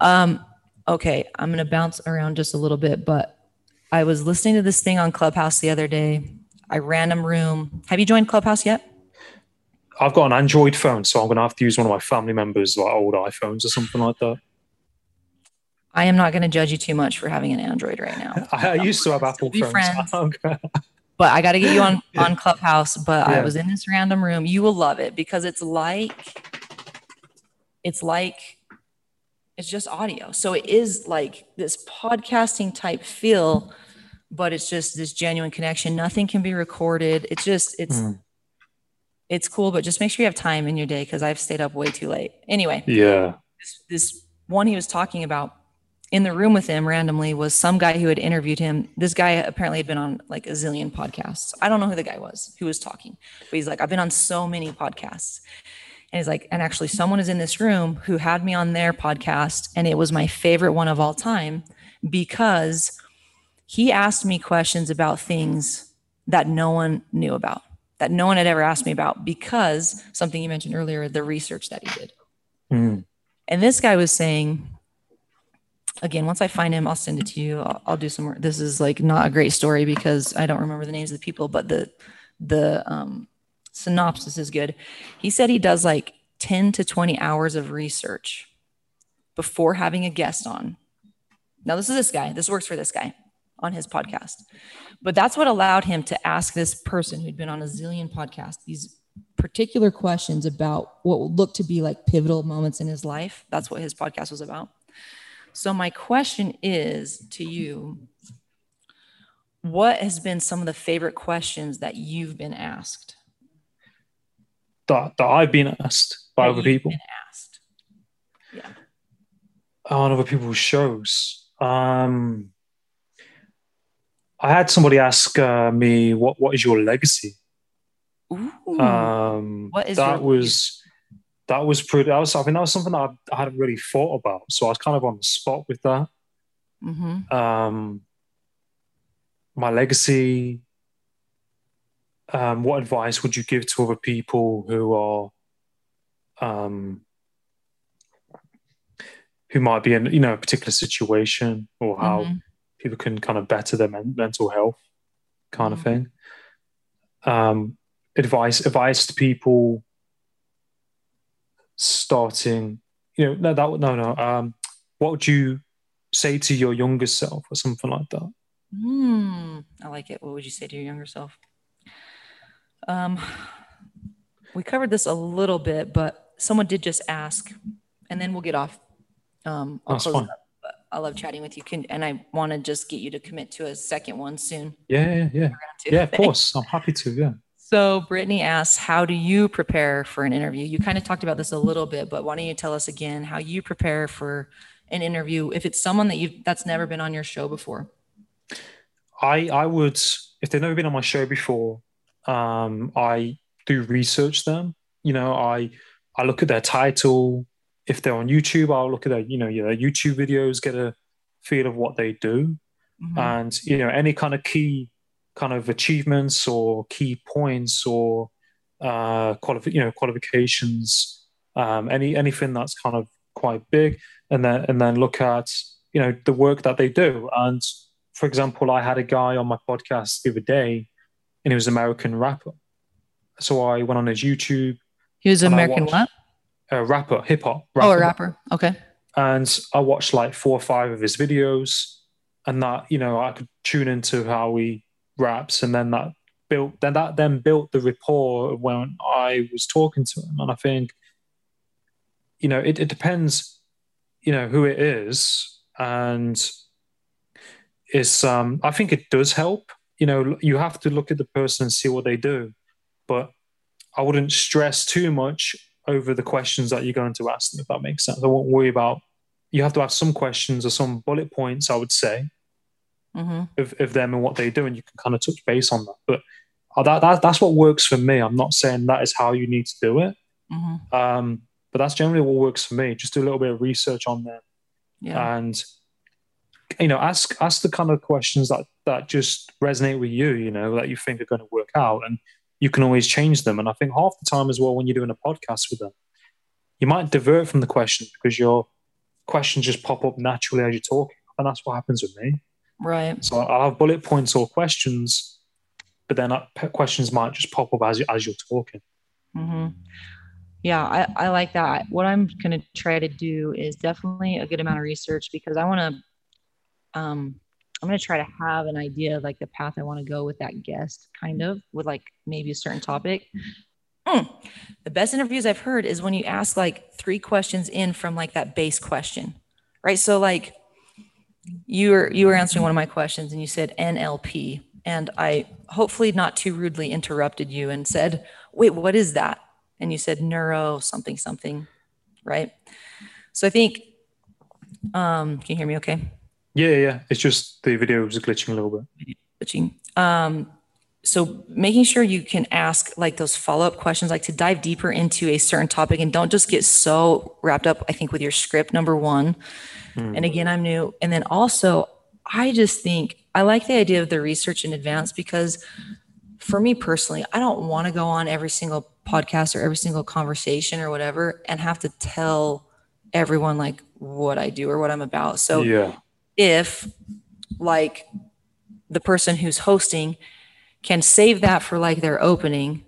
Um, okay. I'm going to bounce around just a little bit, but I was listening to this thing on Clubhouse the other day. I random room. Have you joined Clubhouse yet? I've got an Android phone, so I'm going to have to use one of my family members' like old iPhones or something like that. I am not going to judge you too much for having an Android right now. I, I used to have Apple phones. friends. Okay. but I got to get you on on Clubhouse. But I was in this random room. You will love it because it's like it's like it's just audio. So it is like this podcasting type feel, but it's just this genuine connection. Nothing can be recorded. It's just it's Mm. It's cool, but just make sure you have time in your day because I've stayed up way too late. Anyway, yeah. this, this one he was talking about in the room with him randomly was some guy who had interviewed him. This guy apparently had been on like a zillion podcasts. I don't know who the guy was who was talking, but he's like, I've been on so many podcasts. And he's like, and actually, someone is in this room who had me on their podcast, and it was my favorite one of all time because he asked me questions about things that no one knew about, that no one had ever asked me about, because something you mentioned earlier, the research that he did. Mm. And this guy was saying, again, once I find him, I'll send it to you. I'll, I'll do some more. This is like not a great story because I don't remember the names of the people, but the the um, synopsis is good. He said he does like 10 to 20 hours of research before having a guest on. Now, this is this guy. This works for this guy on his podcast. But that's what allowed him to ask this person who'd been on a zillion podcasts these particular questions about what would look to be like pivotal moments in his life. That's what his podcast was about. So, my question is to you what has been some of the favorite questions that you've been asked? That, that I've been asked by That other people asked. Yeah. on other people's shows. Um, I had somebody ask uh, me, "What what is your legacy?" Ooh. Um, What is that was that was pretty. That was I mean that was something that I, I hadn't really thought about, so I was kind of on the spot with that. hmm Um, my legacy. Um, what advice would you give to other people who are, um, who might be in you know a particular situation, or how Mhm. People can kind of better their men- mental health, kind of Mhm. thing. Um, advice advice to people starting, you know, no, that no, no. Um, what would you say to your younger self, or something like that? Hmm. I like it. What would you say to your younger self? Um, we covered this a little bit, but someone did just ask, and then we'll get off. Um, I'll That's fine. up. I love chatting with you. Can and I want to just get you to commit to a second one soon. Yeah, yeah, yeah. Yeah, of course. I'm happy to. Yeah. So Brittany asks, how do you prepare for an interview? You kind of talked about this a little bit, but why don't you tell us again how you prepare for an interview if it's someone that you that's never been on your show before? I I would if they've never been on my show before, um, I do research them. You know, I I look at their title. If they're on YouTube, I'll look at their you know their YouTube videos, get a feel of what they do, Mhm. and you know any kind of key kind of achievements or key points or uh, qualif- you know qualifications, um, any anything that's kind of quite big, and then and then look at you know the work that they do. And for example, I had a guy on my podcast the other day, and he was an American rapper. So I went on his YouTube, He was American watched- what? Uh, rapper, hip hop, Oh, a rapper. Okay. and I watched like four or five of his videos, and that you know I could tune into how he raps, and then that built then that then built the rapport when I was talking to him, and I think you know it, it depends, you know who it is, and it's um I think it does help. You know you have to look at the person and see what they do, but I wouldn't stress too much over the questions that you're going to ask them, if that makes sense. I won't worry about. You have to ask some questions or some bullet points, I would say, hmm of, of them and what they do, and you can kind of touch base on that. But uh, that, that that's what works for me. I'm not saying that is how you need to do it, hmm um, but that's generally what works for me. Just do a little bit of research on them, Yeah. and you know, ask ask the kind of questions that that just resonate with you. You know, that you think are going to work out, and you can always change them. And I think half the time as well, when you're doing a podcast with them, you might divert from the question because your questions just pop up naturally as you're talking, and that's what happens with me. right. So I'll have bullet points or questions, but then questions might just pop up as you, as you're talking. hmm Yeah, I, I like that. What I'm going to try to do is definitely a good amount of research because I want to, um, I'm going to try to have an idea of like the path I want to go with that guest, kind of with like maybe a certain topic. Mm. The best interviews I've heard is when you ask like three questions in from like that base question, right? So like you were you were answering one of my questions and you said NLP, and I hopefully not too rudely interrupted you and said, "Wait, what is that?" and you said neuro something something, right? So I think, um, can you hear me? Okay, Yeah, yeah. It's just the video was glitching a little bit. Switching. Um, so making sure you can ask like those follow up questions, like to dive deeper into a certain topic, and don't just get so wrapped up. I think with your script, number one. And again, I'm new. And then also, I just think I like the idea of the research in advance because for me personally, I don't want to go on every single podcast or every single conversation or whatever and have to tell everyone like what I do or what I'm about. So yeah, if like the person who's hosting can save that for like their opening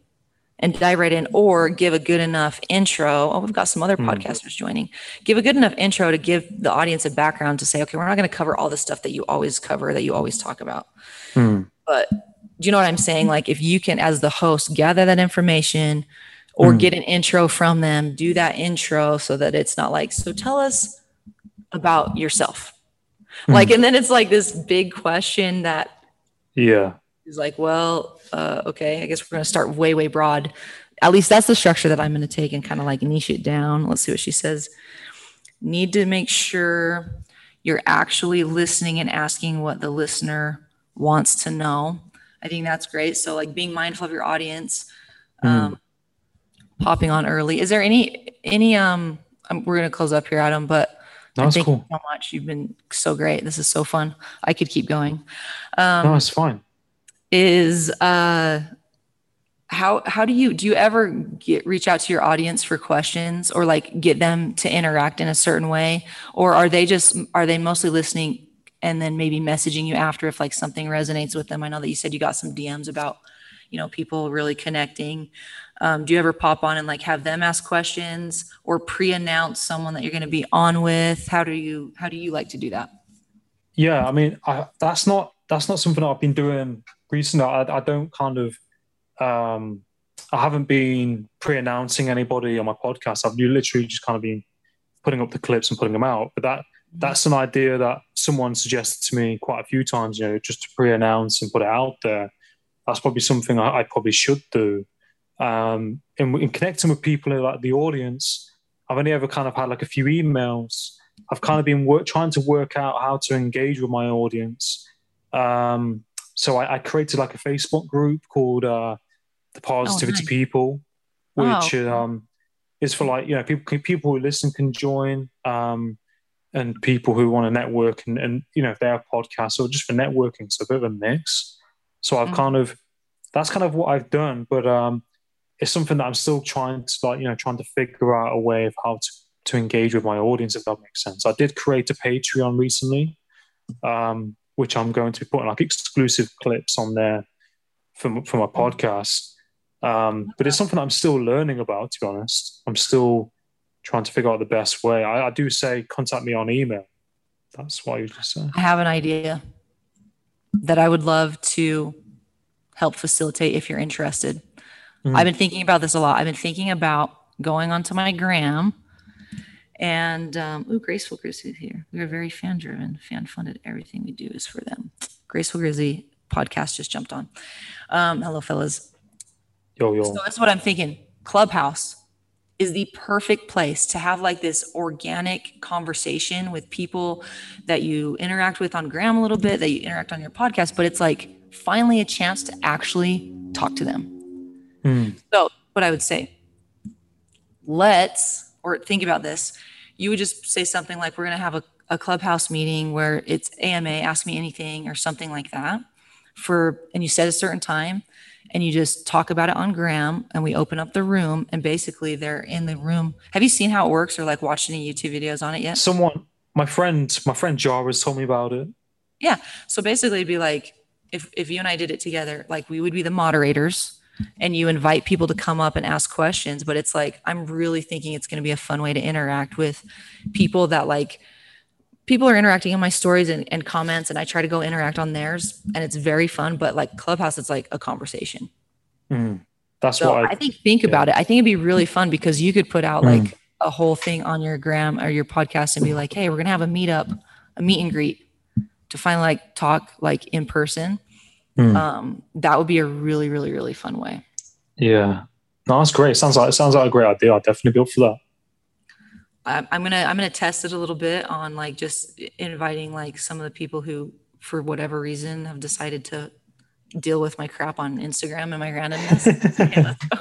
and dive right in or give a good enough intro. Oh, we've got some other podcasters joining. Give a good enough intro to give the audience a background to say, okay, we're not going to cover all the stuff that you always cover, that you always talk about. Hmm. But do you know what I'm saying? Like if you can, as the host, gather that information or Mm. get an intro from them, do that intro so that it's not like, so tell us about yourself. Like, and then it's like this big question that yeah, is like, well, uh, okay, I guess we're going to start way, way broad. At least that's the structure that I'm going to take and kind of like niche it down. Let's see what she says. Need to make sure you're actually listening and asking what the listener wants to know. I think that's great. So, like being mindful of your audience, um, popping on early. Is there any, any, um, um we're going to close up here, Adam, but No, that's thank cool. you so much. You've been so great. This is so fun. I could keep going. Um, no, it's fine. is uh how how do you do you ever get reach out to your audience for questions or like get them to interact in a certain way or are they just are they mostly listening and then maybe messaging you after if like something resonates with them i know that you said you got some dms about you know people really connecting um, do you ever pop on and like have them ask questions or pre-announce someone that you're going to be on with how do you how do you like to do that Yeah, I mean, I, that's not that's not something I've been doing recently. I, I don't kind of, um, I haven't been pre-announcing anybody on my podcast. I've literally just kind of been putting up the clips and putting them out. But that that's an idea that someone suggested to me quite a few times. You know, just to pre-announce and put it out there. That's probably something I, I probably should do. Um, in, in connecting with people like the audience, I've only ever kind of had like a few emails. I've kind of been work, trying to work out how to engage with my audience. Um, so I, I, created like a Facebook group called uh, the Positivity oh, nice. People, which oh. um, is for like you know people people who listen can join, um, and people who want to network and, and you know if they have podcasts or just for networking, so a bit of a mix. So I've mm-hmm. kind of that's kind of what I've done, but um, it's something that I'm still trying to like you know trying to figure out a way of how to to engage with my audience if that makes sense. I did create a Patreon recently. Um, which I'm going to be putting like exclusive clips on there from for my podcast. Um, but it's something I'm still learning about, to be honest. I'm still trying to figure out the best way. I, I do say contact me on email. That's what I usually say. I have an idea that I would love to help facilitate if you're interested. Mm. I've been thinking about this a lot. I've been thinking about going onto my gram and um, ooh, Graceful Grizzly here. We are very fan driven, fan funded. Everything we do is for them. Graceful Grizzly podcast just jumped on. Um, hello, fellas. Yo, yo. So that's what I'm thinking. Clubhouse is the perfect place to have like this organic conversation with people that you interact with on Gram a little bit, that you interact on your podcast, but it's like finally a chance to actually talk to them. Mm. So, what I would say, let's or think about this, you would just say something like, we're going to have a, a clubhouse meeting where it's AMA, ask me anything, or something like that. For and you set a certain time and you just talk about it on Gram and we open up the room and basically they're in the room. Have you seen how it works or like watched any YouTube videos on it yet? Someone my friend, my friend Jarvis told me about it. Yeah. So basically it'd be like if if you and I did it together, like we would be the moderators and you invite people to come up and ask questions but it's like i'm really thinking it's going to be a fun way to interact with people that like people are interacting in my stories and, and comments and i try to go interact on theirs and it's very fun but like clubhouse it's like a conversation mm, that's so what I, I, think think yeah. about it i think it'd be really fun because you could put out mm. like a whole thing on your gram or your podcast and be like hey we're going to have a meetup a meet and greet to finally like talk like in person Mm. Um, that would be a really, really, really fun way. Yeah, no, that's great. Sounds like it sounds like a great idea. I'll definitely be up for that. I'm gonna I'm gonna test it a little bit on like just inviting like some of the people who, for whatever reason, have decided to deal with my crap on Instagram and my randomness. okay, let's, go,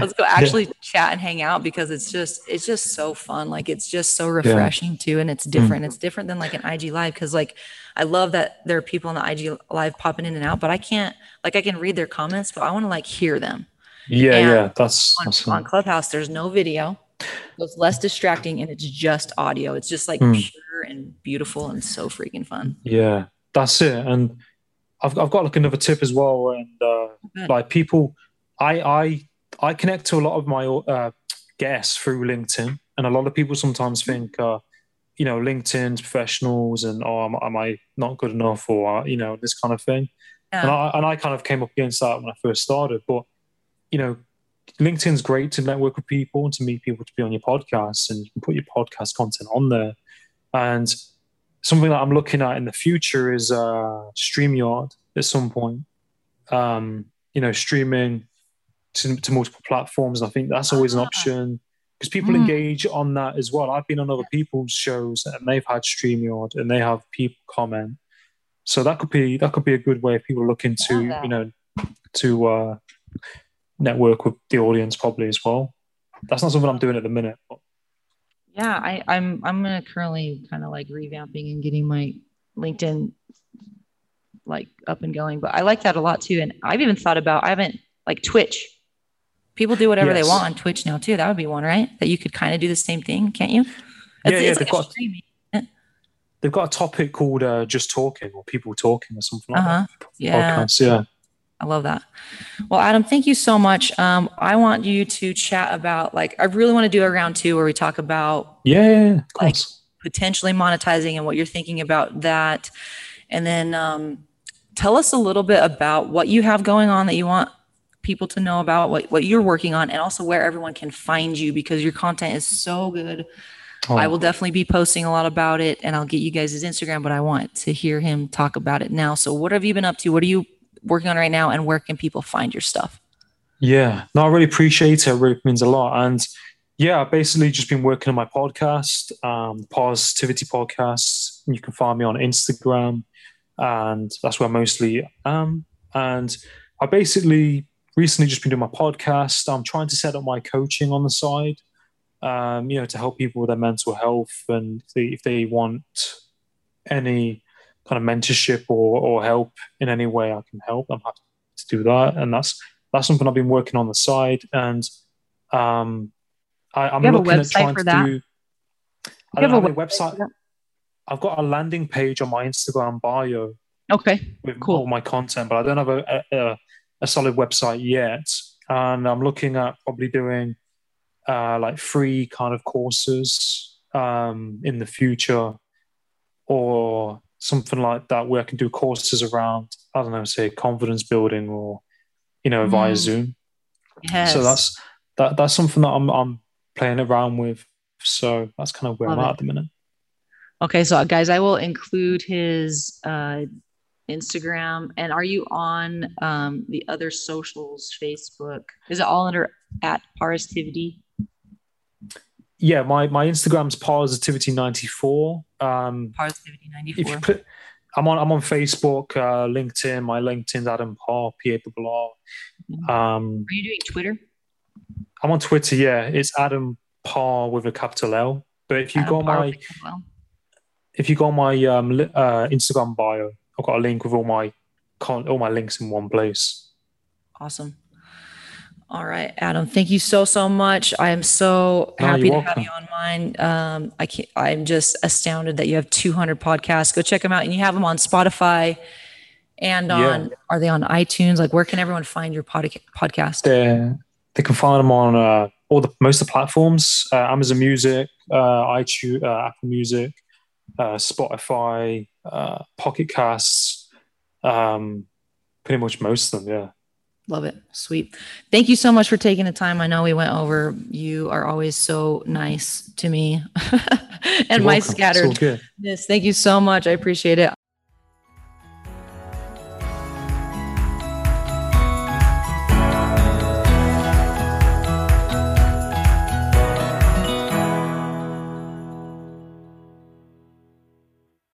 let's go actually yeah. chat and hang out because it's just it's just so fun. Like it's just so refreshing yeah. too, and it's different. Mm. It's different than like an IG live because like I love that there are people on the IG live popping in and out, but I can't like I can read their comments, but I want to like hear them. Yeah, and yeah, that's on, awesome. on Clubhouse. There's no video. So it's less distracting and it's just audio. It's just like mm. pure and beautiful and so freaking fun. Yeah, that's it. And I've, I've got like another tip as well, and uh, like people, I I I connect to a lot of my uh, guests through LinkedIn, and a lot of people sometimes think, uh, you know, LinkedIn's professionals, and oh, am, am I not good enough, or uh, you know, this kind of thing. Yeah. And I and I kind of came up against that when I first started, but you know, LinkedIn's great to network with people and to meet people to be on your podcast, and you can put your podcast content on there, and something that I'm looking at in the future is uh, StreamYard at some point. Um, you know, streaming to, to, multiple platforms. I think that's always an ah. option because people mm. engage on that as well. I've been on other people's shows and they've had StreamYard and they have people comment. So that could be that could be a good way of people looking to you know to uh, network with the audience probably as well. That's not something I'm doing at the minute. But yeah I, i'm i'm gonna currently kind of like revamping and getting my linkedin like up and going but i like that a lot too and i've even thought about i haven't like twitch people do whatever yes. they want on twitch now too. That would be one right? That you could kind of do the same thing can't you? Yeah, it's, yeah, they've, got, they've got a topic called uh, just talking or people talking or something like uh-huh. that yeah. Podcasts, yeah. I love that. Well, Adam, thank you so much. Um, I want you to chat about like I really want to do a round two where we talk about yeah, like potentially monetizing and what you're thinking about that, and then um, tell us a little bit about what you have going on that you want people to know about what what you're working on, and also where everyone can find you because your content is so good. Oh, I will definitely be posting a lot about it and I'll get you guys his Instagram, but I want to hear him talk about it now. So what have you been up to? What are you working on right now and where can people find your stuff? Yeah, no, I really appreciate it. It really means a lot. And yeah, I've basically just been working on my podcast, um, Positivity Podcast. You can find me on Instagram, and that's where I mostly am. And I basically recently just been doing my podcast. I'm trying to set up my coaching on the side, um, you know, to help people with their mental health. And if they, if they want any kind of mentorship or, or help in any way I can help, I'm happy to do that. And that's that's something I've been working on the side. And um, I, I'm You looking at website trying to do. I have a have a website. I've got a landing page on my Instagram bio Okay. with Cool. all my content, but I don't have a, a, a solid website yet. And I'm looking at probably doing uh, like free kind of courses um, in the future or something like that where I can do courses around, I don't know, say confidence building or, you know, via Mm. Zoom. Yes. So that's that that's something that I'm I'm playing around with. So that's kind of where Love I'm it. at at the minute. Okay, so guys, I will include his uh, Instagram. And are you on um, the other socials, Facebook? Is it all under at Positivity? Yeah, my my Instagram's positivity94. Um, Positivity if you put, I'm on I'm on Facebook, uh, LinkedIn. My LinkedIn's Adam Parr, P A R R. Um, Are you doing Twitter? I'm on Twitter. Yeah, it's Adam Parr with a capital L. But if you Adam go on Parr my with a well. if you go on my um, uh, Instagram bio, I've got a link with all my con- all my links in one place. Awesome. All right, Adam. Thank you so so much. I am so No, happy to have you on mine. Um, I can't, I'm just astounded that you have 200 podcasts. Go check them out, and you have them on Spotify and on. Yeah. Are they on iTunes? Like, where can everyone find your podca- podcast? They they can find them on uh, all the most of the platforms: uh, Amazon Music, uh, iTunes, uh, Apple Music, uh, Spotify, uh, Pocket Casts, um, pretty much most of them. Yeah. Love it. Sweet. Thank you so much for taking the time. I know we went over. You are always so nice to me and You're my welcome. Scatteredness. Thank you so much. I appreciate it.